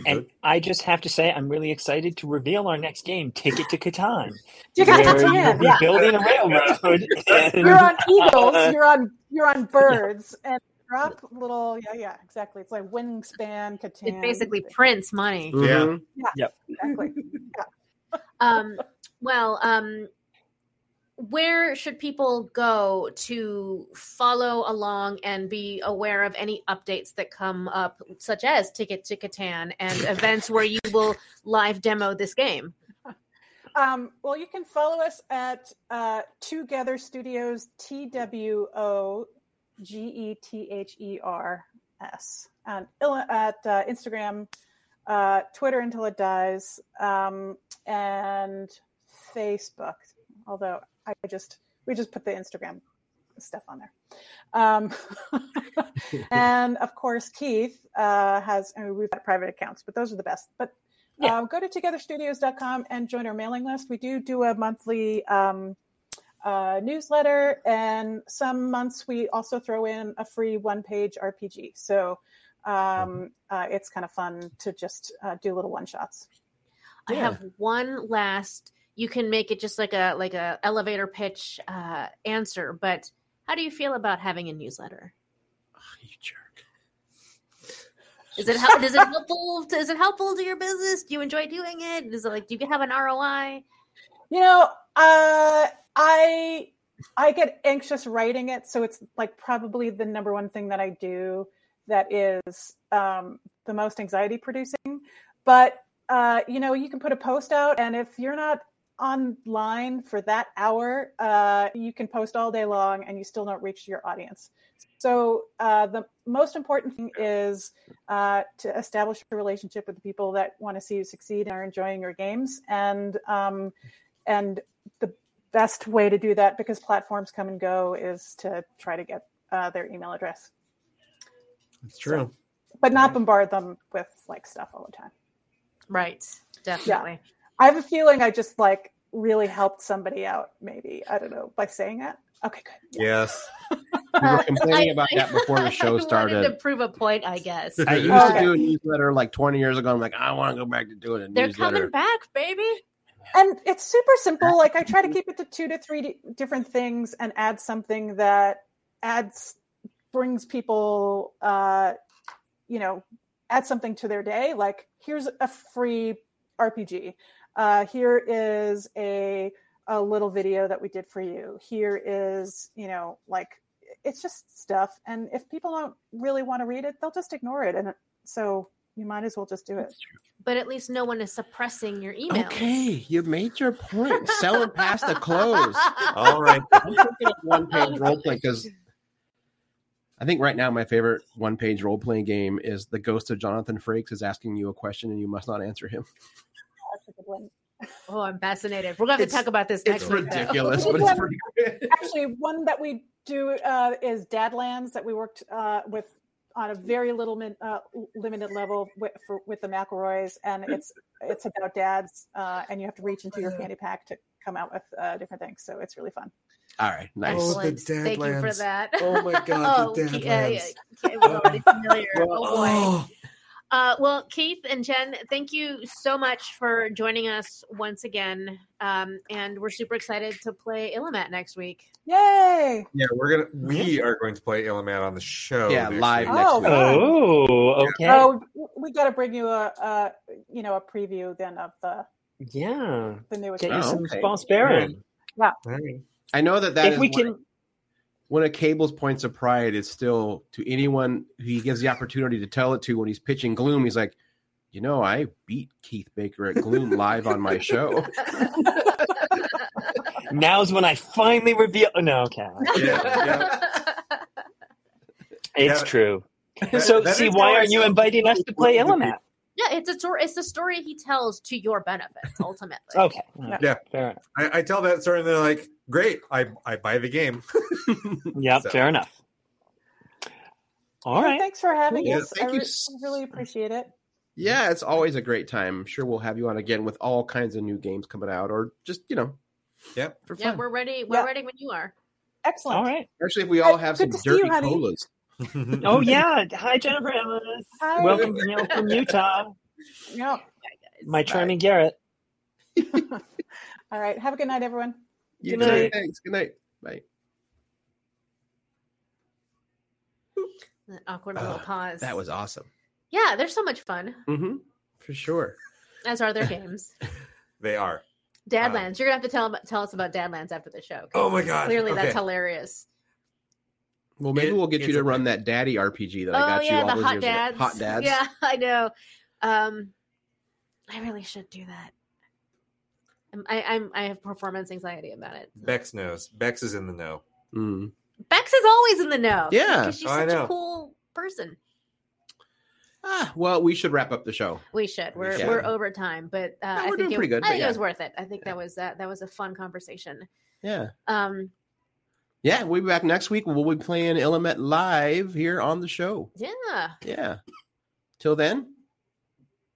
And I just have to say, I'm really excited to reveal our next game, Ticket to Catan. you got where to you'll yeah. building a railroad. *laughs* and- you're on eagles you're on you're on birds and drop little yeah yeah exactly it's like wingspan Catan. It's basically prints money. Mhm. exactly *laughs* Um, well, um, where should people go to follow along and be aware of any updates that come up, such as Ticket to Catan and *laughs* events where you will live demo this game? *laughs* Um, well, you can follow us at uh, Twogether Studios, T W O G E T H E R S, and at uh, Instagram, uh, Twitter until it dies, um, and Facebook. Although I just we just put the Instagram stuff on there. Um, *laughs* and of course, Keith uh, has, I mean, we've got private accounts, but those are the best. But Yeah. uh, go to twogetherstudios.com and join our mailing list. We do do a monthly um, uh, newsletter, and some months we also throw in a free one page RPG. So um, uh, it's kind of fun to just uh, do little one shots. I Yeah. have one last. You can make it just like a like a elevator pitch uh, answer, but how do you feel about having a newsletter? you jerk. Is it hel- is it helpful? To, is it helpful to your business? Do you enjoy doing it? Is it like do you have an ROI? You know, uh, I I get anxious writing it, so it's like probably the number one thing that I do that is um, the most anxiety producing. But uh, you know, you can put a post out, and if you're not online for that hour, uh, you can post all day long, and you still don't reach your audience. So uh, the most important thing is uh, to establish a relationship with the people that want to see you succeed and are enjoying your games, and um, and the best way to do that because platforms come and go is to try to get uh, their email address That's true. but not bombard them with like stuff all the time Right, definitely. i have a feeling i just like really helped somebody out maybe i don't know by saying that okay good Yes. *laughs* We were complaining about that before the *laughs* I show wanted to prove a point, I guess. I used Okay. to do a newsletter like 20 years ago. I'm like, I want to go back to doing a newsletter. They're coming back, baby. And it's super simple. Like i try to keep it to two to three di- different things and add something that adds brings people uh you know add something to their day. Like here's a free rpg uh here is a a little video that we did for you. Here is you know like it's just stuff. And if people don't really want to read it they'll just ignore it. And so you might as well just do it But at least no one is suppressing your email. Okay, you made your point. Sell it past the close. *laughs* All right. I'm thinking of one page role play because I think right now my favorite one page role playing game is The Ghost of Jonathan Frakes is asking you a question and you must not answer him. That's a good one. Oh, I'm fascinated. We're going to to talk about this It's next week. though. ridiculous, *laughs* but it's pretty good. actually one that we do uh, is Dadlands that we worked uh, with on a very little min, uh, limited level with, for, with the McElroys, and *laughs* it's it's about dads, uh, and you have to reach into your fanny pack to come out with uh, different things. So it's really fun. All right, nice. Oh, the Excellent. Thank you for that. Oh my God, *laughs* oh, the Ke- uh, yeah, Dadlands. Ke- we're already familiar. *laughs* Oh boy. Oh, Uh, well, Keith and Jenn, thank you so much for joining us once again. Um, and we're super excited to play Illimat next week. Yay! yeah, we're gonna we are going to play Illimat on the show. Yeah, next live week. next Oh, week. Oh, okay. Oh, we got to bring you a, a you know a preview then of the yeah. the newest. Get you Oh, some okay. false baron. All right. I know that that If is we one- can, one of Cable's points of pride is still to anyone who he gives the opportunity to tell it to when he's pitching Gloom. He's like, you know, I beat Keith Baker at Gloom live on my show. *laughs* now's when I finally reveal. oh, No, okay. *laughs* Yeah, It's Yeah. true. That- so, that see, why aren't you inviting us to play Illimat? Yeah, it's a story. It's the story he tells to your benefit, ultimately. Okay. Yeah. Fair enough. I, I tell that story and they're like, "Great, I I buy the game." *laughs* Yep. So- Fair enough. All Well, right. Thanks for having Yeah, us. thank I you re- s- really appreciate it. yeah, it's always a great time. I'm sure we'll have you on again with all kinds of new games coming out, or just you know, yeah, for Yeah, we're ready. We're Yeah. ready when you are. Excellent. All right. Actually, if we all have good some to you, dirty colas. Oh yeah. Hi, Jennifer Emmas. Hi. Welcome, Neil from Utah. Yeah. My charming Garrett. *laughs* All right. Have a good night, everyone. You Good too. night. Thanks. Good night. Bye. That awkward little Uh, pause. That was awesome. Yeah, they're so much fun, Mm-hmm. For sure. as are their *laughs* games. they are. Dadlands. You're gonna have to tell tell us about Dadlands after the show. Oh my god! Clearly, Okay. that's hilarious. Well, maybe It- we'll get you to run that daddy RPG that I oh got you yeah, all the those hot years ago. dads. Hot dads. Yeah, I know. Um, I really should do that. I'm- I, I'm I have performance anxiety about it. Bex knows. Bex is in the know. Mm. Bex is always in the know. Yeah. because she's Oh, I such know. a cool person. Ah, well, we should wrap up the show. We should. We're Yeah. we're over time, but uh, No, I we're think doing it, pretty good, I but think yeah. it was worth it. I think that was that that was a fun conversation. Yeah. Um, Yeah, we'll be back next week. We'll be playing Illimat live here on the show. yeah. Yeah. Till then,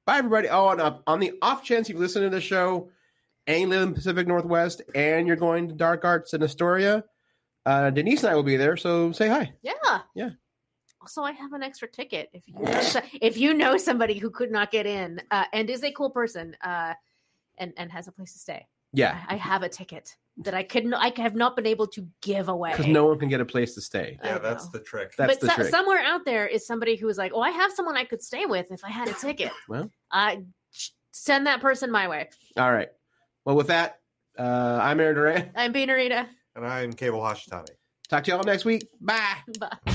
bye, everybody. Oh, and uh, on the off chance you've listened to the show and you live in the Pacific Northwest and you're going to Dark Arts in Astoria, uh, Denise and I will be there. So say hi. Yeah. Yeah. Also, I have an extra ticket. If you know, if you know somebody who could not get in uh, and is a cool person uh, and and has a place to stay, Yeah, I, I have a ticket that I could not, I have not been able to give away. because no one can get a place to stay. I Yeah, know. that's the trick. That's but the so- trick. somewhere out there is somebody who is like, "Oh, I have someone I could stay with if I had a ticket." Well. I send that person my way. All right. Well, with that, uh, I'm Aaron Duran. I'm Beanarita. and I'm Cable Hashitani. Talk to y'all next week. Bye. Bye.